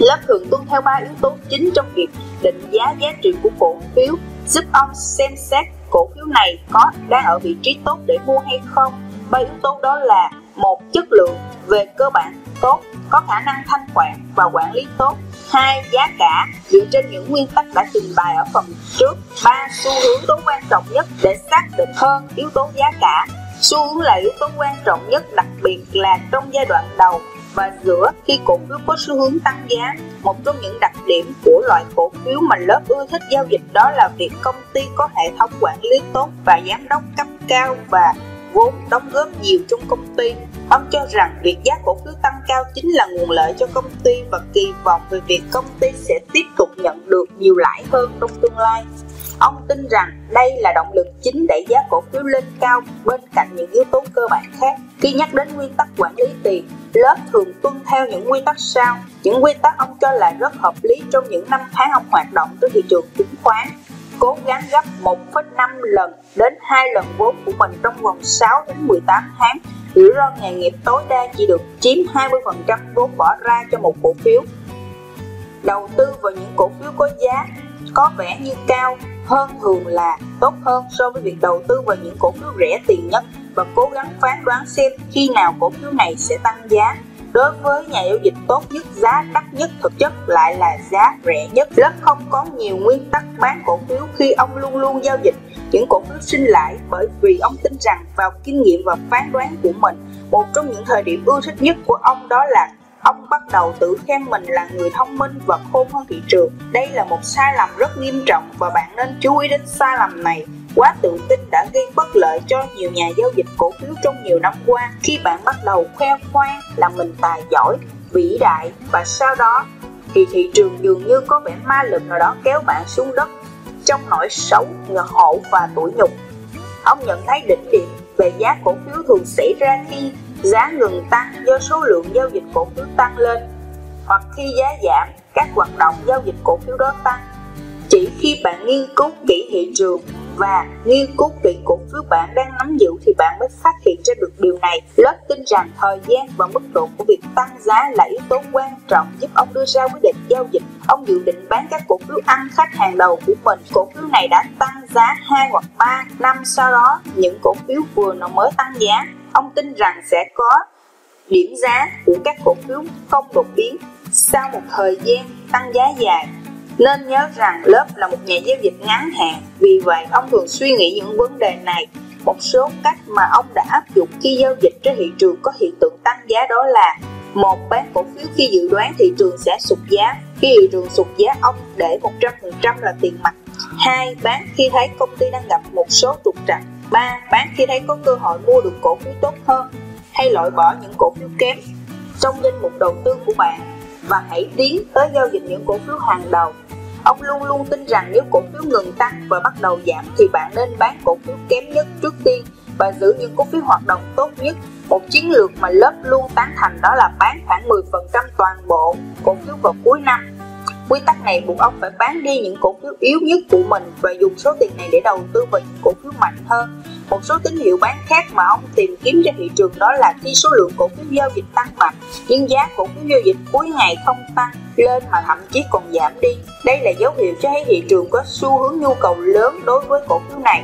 Lớp thường tuân theo ba yếu tố chính trong việc định giá giá trị của cổ phiếu. Giúp ông xem xét cổ phiếu này có đang ở vị trí tốt để mua hay không. Ba yếu tố đó là, một, chất lượng, về cơ bản, tốt, có khả năng thanh khoản và quản lý tốt. Hai, giá cả, dựa trên những nguyên tắc đã trình bày ở phần trước. Ba, xu hướng tố quan trọng nhất để xác định hơn yếu tố giá cả. Xu hướng là yếu tố quan trọng nhất, đặc biệt là trong giai đoạn đầu và giữa khi cổ phiếu có xu hướng tăng giá một trong những đặc điểm của loại cổ phiếu mà lớp ưa thích giao dịch đó là việc công ty có hệ thống quản lý tốt và giám đốc cấp cao và vốn đóng góp nhiều trong công ty. Ông cho rằng việc giá cổ phiếu tăng cao chính là nguồn lợi cho công ty và kỳ vọng về việc công ty sẽ tiếp tục nhận được nhiều lãi hơn trong tương lai. Ông tin rằng đây là động lực chính đẩy giá cổ phiếu lên cao bên cạnh những yếu tố cơ bản khác. Khi nhắc đến nguyên tắc quản lý tiền, lớp thường tuân theo những quy tắc sau. Những quy tắc ông cho là rất hợp lý trong những năm tháng ông hoạt động trên thị trường chứng khoán cố gắng gấp 1,5 lần đến 2 lần vốn của mình trong vòng 6 đến 18 tháng. Rủi ro nghề nghiệp tối đa chỉ được chiếm 20% vốn bỏ ra cho một cổ phiếu. Đầu tư vào những cổ phiếu có giá có vẻ như cao hơn thường là tốt hơn so với việc đầu tư vào những cổ phiếu rẻ tiền nhất và cố gắng phán đoán xem khi nào cổ phiếu này sẽ tăng giá Đối với nhà giao dịch tốt nhất, giá đắt nhất thực chất lại là giá rẻ nhất. Lớp không có nhiều nguyên tắc bán cổ phiếu khi ông luôn luôn giao dịch những cổ phiếu sinh lãi bởi vì ông tin rằng vào kinh nghiệm và phán đoán của mình. Một trong những thời điểm ưa thích nhất của ông đó là ông bắt đầu tự khen mình là người thông minh và khôn hơn thị trường. Đây là một sai lầm rất nghiêm trọng và bạn nên chú ý đến sai lầm này Quá tự tin đã gây bất lợi cho nhiều nhà giao dịch cổ phiếu trong nhiều năm qua khi bạn bắt đầu khoe khoang là mình tài giỏi, vĩ đại và sau đó thì thị trường dường như có vẻ ma lực nào đó kéo bạn xuống đất trong nỗi xấu, ngờ hổ và tủi nhục. Ông nhận thấy đỉnh điểm về giá cổ phiếu thường xảy ra khi giá ngừng tăng do số lượng giao dịch cổ phiếu tăng lên hoặc khi giá giảm các hoạt động giao dịch cổ phiếu đó tăng Chỉ khi bạn nghiên cứu kỹ thị trường và nghiên cứu kỹ cổ phiếu bạn đang nắm giữ thì bạn mới phát hiện ra được điều này. Lớp tin rằng thời gian và mức độ của việc tăng giá là yếu tố quan trọng giúp ông đưa ra quyết định giao dịch. Ông dự định bán các cổ phiếu ăn khách hàng đầu của mình. Cổ phiếu này đã tăng giá 2 hoặc 3 năm sau đó, những cổ phiếu vừa nó mới tăng giá. Ông tin rằng sẽ có điểm giá của các cổ phiếu không đột biến sau một thời gian tăng giá dài nên nhớ rằng lớp là một nhà giao dịch ngắn hạn, vì vậy ông thường suy nghĩ những vấn đề này. Một số cách mà ông đã áp dụng khi giao dịch trên thị trường có hiện tượng tăng giá đó là một bán cổ phiếu khi dự đoán thị trường sẽ sụt giá. Khi thị trường sụt giá, ông để 100% là tiền mặt. hai Bán khi thấy công ty đang gặp một số trục trặc. ba Bán khi thấy có cơ hội mua được cổ phiếu tốt hơn hay loại bỏ những cổ phiếu kém trong danh mục đầu tư của bạn và hãy tiến tới giao dịch những cổ phiếu hàng đầu Ông luôn luôn tin rằng nếu cổ phiếu ngừng tăng và bắt đầu giảm thì bạn nên bán cổ phiếu kém nhất trước tiên và giữ những cổ phiếu hoạt động tốt nhất. Một chiến lược mà lớp luôn tán thành đó là bán khoảng 10% toàn bộ cổ phiếu vào cuối năm. Quy tắc này buộc ông phải bán đi những cổ phiếu yếu nhất của mình và dùng số tiền này để đầu tư vào những cổ phiếu mạnh hơn. Một số tín hiệu bán khác mà ông tìm kiếm trên thị trường đó là khi số lượng cổ phiếu giao dịch tăng mạnh nhưng giá cổ phiếu giao dịch cuối ngày không tăng lên mà thậm chí còn giảm đi. Đây là dấu hiệu cho thấy thị trường có xu hướng nhu cầu lớn đối với cổ phiếu này.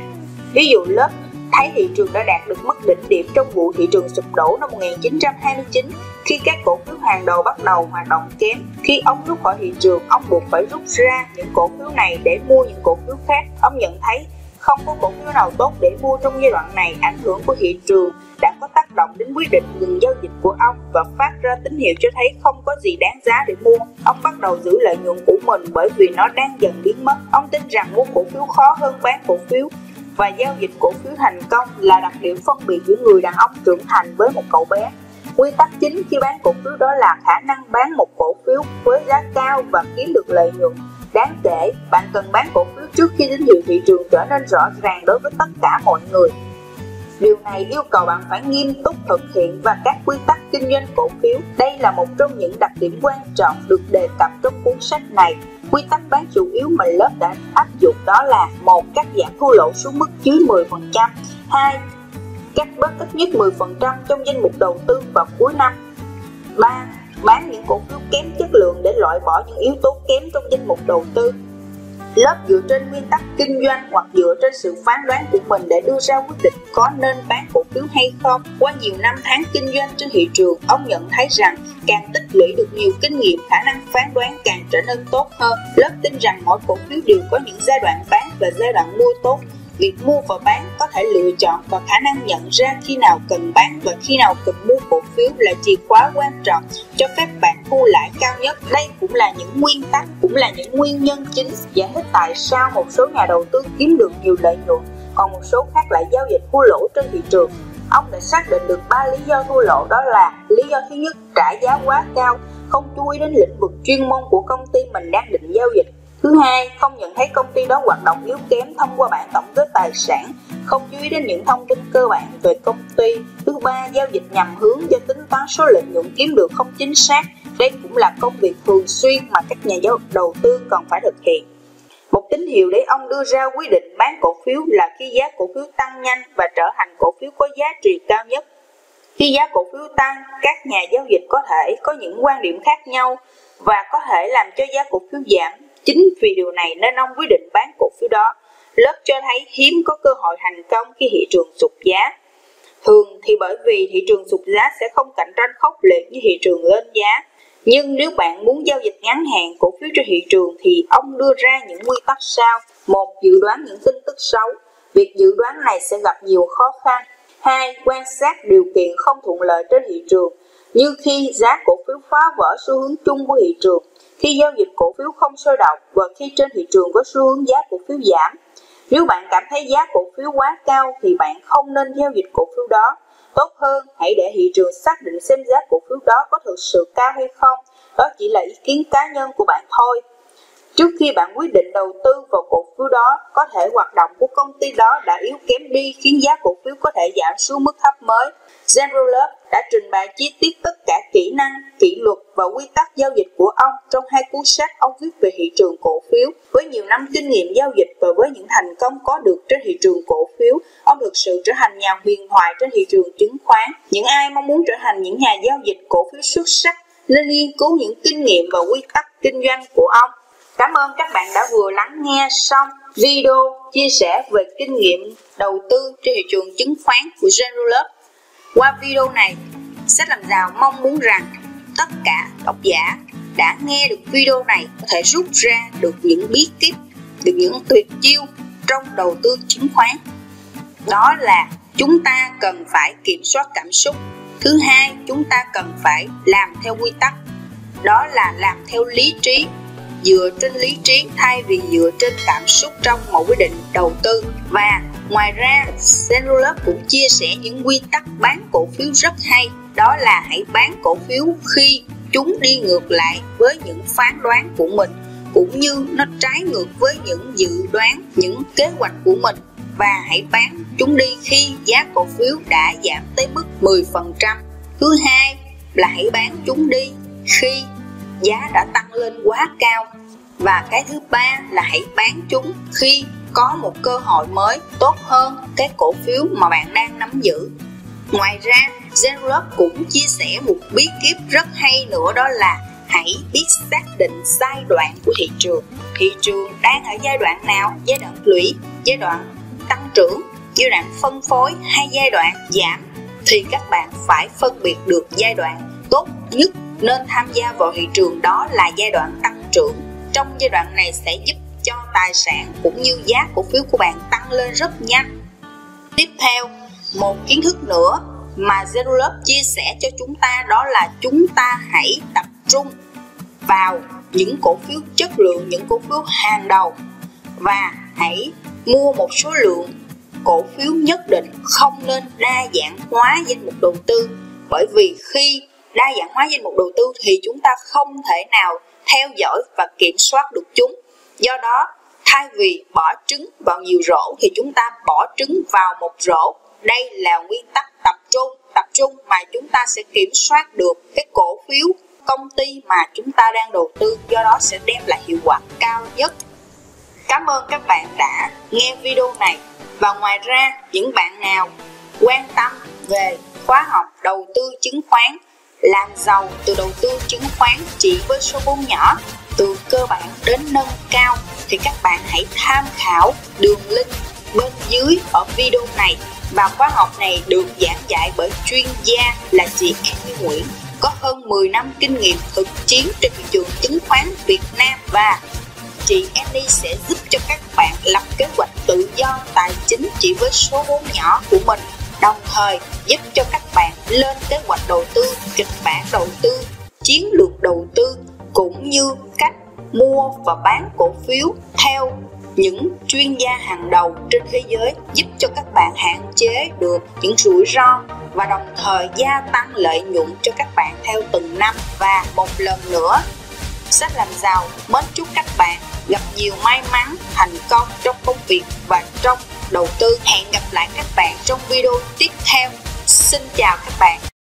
Ví dụ lớp thấy thị trường đã đạt được mức đỉnh điểm trong vụ thị trường sụp đổ năm 1929 khi các cổ phiếu hàng đầu bắt đầu hoạt động kém. Khi ông rút khỏi thị trường, ông buộc phải rút ra những cổ phiếu này để mua những cổ phiếu khác. Ông nhận thấy không có cổ phiếu nào tốt để mua trong giai đoạn này, ảnh hưởng của thị trường đã có tác động đến quyết định ngừng giao dịch của ông và phát ra tín hiệu cho thấy không có gì đáng giá để mua. Ông bắt đầu giữ lợi nhuận của mình bởi vì nó đang dần biến mất. Ông tin rằng mua cổ phiếu khó hơn bán cổ phiếu và giao dịch cổ phiếu thành công là đặc điểm phân biệt giữa người đàn ông trưởng thành với một cậu bé. Quy tắc chính khi bán cổ phiếu đó là khả năng bán một cổ phiếu với giá cao và kiếm được lợi nhuận đáng kể. Bạn cần bán cổ phiếu trước khi tín hiệu thị trường trở nên rõ ràng đối với tất cả mọi người. Điều này yêu cầu bạn phải nghiêm túc thực hiện và các quy tắc kinh doanh cổ phiếu. Đây là một trong những đặc điểm quan trọng được đề cập trong cuốn sách này. Quy tắc bán chủ yếu mà lớp đã áp dụng đó là một Cắt giảm thua lỗ xuống mức dưới 10%, 2. Cắt bớt ít nhất 10% trong danh mục đầu tư vào cuối năm, 3. Bán những cổ phiếu kém chất lượng để loại bỏ những yếu tố kém trong danh mục đầu tư lớp dựa trên nguyên tắc kinh doanh hoặc dựa trên sự phán đoán của mình để đưa ra quyết định có nên bán cổ phiếu hay không. Qua nhiều năm tháng kinh doanh trên thị trường, ông nhận thấy rằng càng tích lũy được nhiều kinh nghiệm, khả năng phán đoán càng trở nên tốt hơn. Lớp tin rằng mỗi cổ phiếu đều có những giai đoạn bán và giai đoạn mua tốt việc mua và bán có thể lựa chọn và khả năng nhận ra khi nào cần bán và khi nào cần mua cổ phiếu là chìa khóa quan trọng cho phép bạn thu lãi cao nhất. Đây cũng là những nguyên tắc, cũng là những nguyên nhân chính giải thích tại sao một số nhà đầu tư kiếm được nhiều lợi nhuận, còn một số khác lại giao dịch thua lỗ trên thị trường. Ông đã xác định được ba lý do thua lỗ đó là lý do thứ nhất trả giá quá cao, không chú ý đến lĩnh vực chuyên môn của công ty mình đang định giao dịch Thứ hai, không nhận thấy công ty đó hoạt động yếu kém thông qua bản tổng kết tài sản, không chú ý đến những thông tin cơ bản về công ty. Thứ ba, giao dịch nhằm hướng cho tính toán số lợi nhuận kiếm được không chính xác. Đây cũng là công việc thường xuyên mà các nhà giáo đầu tư cần phải thực hiện. Một tín hiệu để ông đưa ra quyết định bán cổ phiếu là khi giá cổ phiếu tăng nhanh và trở thành cổ phiếu có giá trị cao nhất. Khi giá cổ phiếu tăng, các nhà giao dịch có thể có những quan điểm khác nhau và có thể làm cho giá cổ phiếu giảm Chính vì điều này nên ông quyết định bán cổ phiếu đó. Lớp cho thấy hiếm có cơ hội thành công khi thị trường sụt giá. Thường thì bởi vì thị trường sụt giá sẽ không cạnh tranh khốc liệt như thị trường lên giá. Nhưng nếu bạn muốn giao dịch ngắn hạn cổ phiếu trên thị trường thì ông đưa ra những nguyên tắc sau. Một, dự đoán những tin tức xấu. Việc dự đoán này sẽ gặp nhiều khó khăn. Hai, quan sát điều kiện không thuận lợi trên thị trường như khi giá cổ phiếu phá vỡ xu hướng chung của thị trường khi giao dịch cổ phiếu không sôi động và khi trên thị trường có xu hướng giá cổ phiếu giảm. Nếu bạn cảm thấy giá cổ phiếu quá cao thì bạn không nên giao dịch cổ phiếu đó. Tốt hơn, hãy để thị trường xác định xem giá cổ phiếu đó có thực sự cao hay không. Đó chỉ là ý kiến cá nhân của bạn thôi. Trước khi bạn quyết định đầu tư vào cổ phiếu đó, có thể hoạt động của công ty đó đã yếu kém đi khiến giá cổ phiếu có thể giảm xuống mức thấp mới. General Love đã trình bày chi tiết tất cả kỹ năng, kỷ luật và quy tắc giao dịch của ông trong hai cuốn sách ông viết về thị trường cổ phiếu. Với nhiều năm kinh nghiệm giao dịch và với những thành công có được trên thị trường cổ phiếu, ông thực sự trở thành nhà huyền thoại trên thị trường chứng khoán. Những ai mong muốn trở thành những nhà giao dịch cổ phiếu xuất sắc nên nghiên cứu những kinh nghiệm và quy tắc kinh doanh của ông. Cảm ơn các bạn đã vừa lắng nghe xong video chia sẻ về kinh nghiệm đầu tư trên thị trường chứng khoán của General qua video này, Sách làm giàu mong muốn rằng tất cả độc giả đã nghe được video này có thể rút ra được những bí kíp, được những tuyệt chiêu trong đầu tư chứng khoán. Đó là chúng ta cần phải kiểm soát cảm xúc. Thứ hai, chúng ta cần phải làm theo quy tắc. Đó là làm theo lý trí dựa trên lý trí thay vì dựa trên cảm xúc trong một quyết định đầu tư và ngoài ra Zenrolab cũng chia sẻ những quy tắc bán cổ phiếu rất hay. Đó là hãy bán cổ phiếu khi chúng đi ngược lại với những phán đoán của mình, cũng như nó trái ngược với những dự đoán, những kế hoạch của mình. Và hãy bán chúng đi khi giá cổ phiếu đã giảm tới mức 10%. Thứ hai là hãy bán chúng đi khi giá đã tăng lên quá cao. Và cái thứ ba là hãy bán chúng khi có một cơ hội mới tốt hơn cái cổ phiếu mà bạn đang nắm giữ. Ngoài ra Zenlove cũng chia sẻ một bí kíp rất hay nữa đó là hãy biết xác định giai đoạn của thị trường. Thị trường đang ở giai đoạn nào? Giai đoạn lũy, giai đoạn tăng trưởng, giai đoạn phân phối hay giai đoạn giảm? Thì các bạn phải phân biệt được giai đoạn tốt nhất nên tham gia vào thị trường đó là giai đoạn tăng trưởng. Trong giai đoạn này sẽ giúp cho tài sản cũng như giá cổ phiếu của bạn tăng lên rất nhanh. Tiếp theo, một kiến thức nữa mà Zero Love chia sẻ cho chúng ta đó là chúng ta hãy tập trung vào những cổ phiếu chất lượng, những cổ phiếu hàng đầu và hãy mua một số lượng cổ phiếu nhất định, không nên đa dạng hóa danh mục đầu tư. Bởi vì khi đa dạng hóa danh mục đầu tư thì chúng ta không thể nào theo dõi và kiểm soát được chúng do đó, thay vì bỏ trứng vào nhiều rổ thì chúng ta bỏ trứng vào một rổ. Đây là nguyên tắc tập trung tập trung mà chúng ta sẽ kiểm soát được cái cổ phiếu công ty mà chúng ta đang đầu tư. Do đó sẽ đem lại hiệu quả cao nhất. Cảm ơn các bạn đã nghe video này. Và ngoài ra, những bạn nào quan tâm về khóa học đầu tư chứng khoán, làm giàu từ đầu tư chứng khoán chỉ với số vốn nhỏ từ cơ bản đến nâng cao thì các bạn hãy tham khảo đường link bên dưới ở video này. Và khóa học này được giảng dạy bởi chuyên gia là chị An Nguyễn có hơn 10 năm kinh nghiệm thực chiến trên thị trường chứng khoán Việt Nam. Và chị Annie sẽ giúp cho các bạn lập kế hoạch tự do tài chính chỉ với số vốn nhỏ của mình đồng thời giúp cho các bạn lên kế hoạch đầu tư, kịch bản đầu tư, chiến lược đầu tư cũng như cách mua và bán cổ phiếu theo những chuyên gia hàng đầu trên thế giới giúp cho các bạn hạn chế được những rủi ro và đồng thời gia tăng lợi nhuận cho các bạn theo từng năm. Và một lần nữa sách làm giàu mến chúc các bạn gặp nhiều may mắn, thành công trong công việc và trong đầu tư. Hẹn gặp lại các bạn trong video tiếp theo. Xin chào các bạn.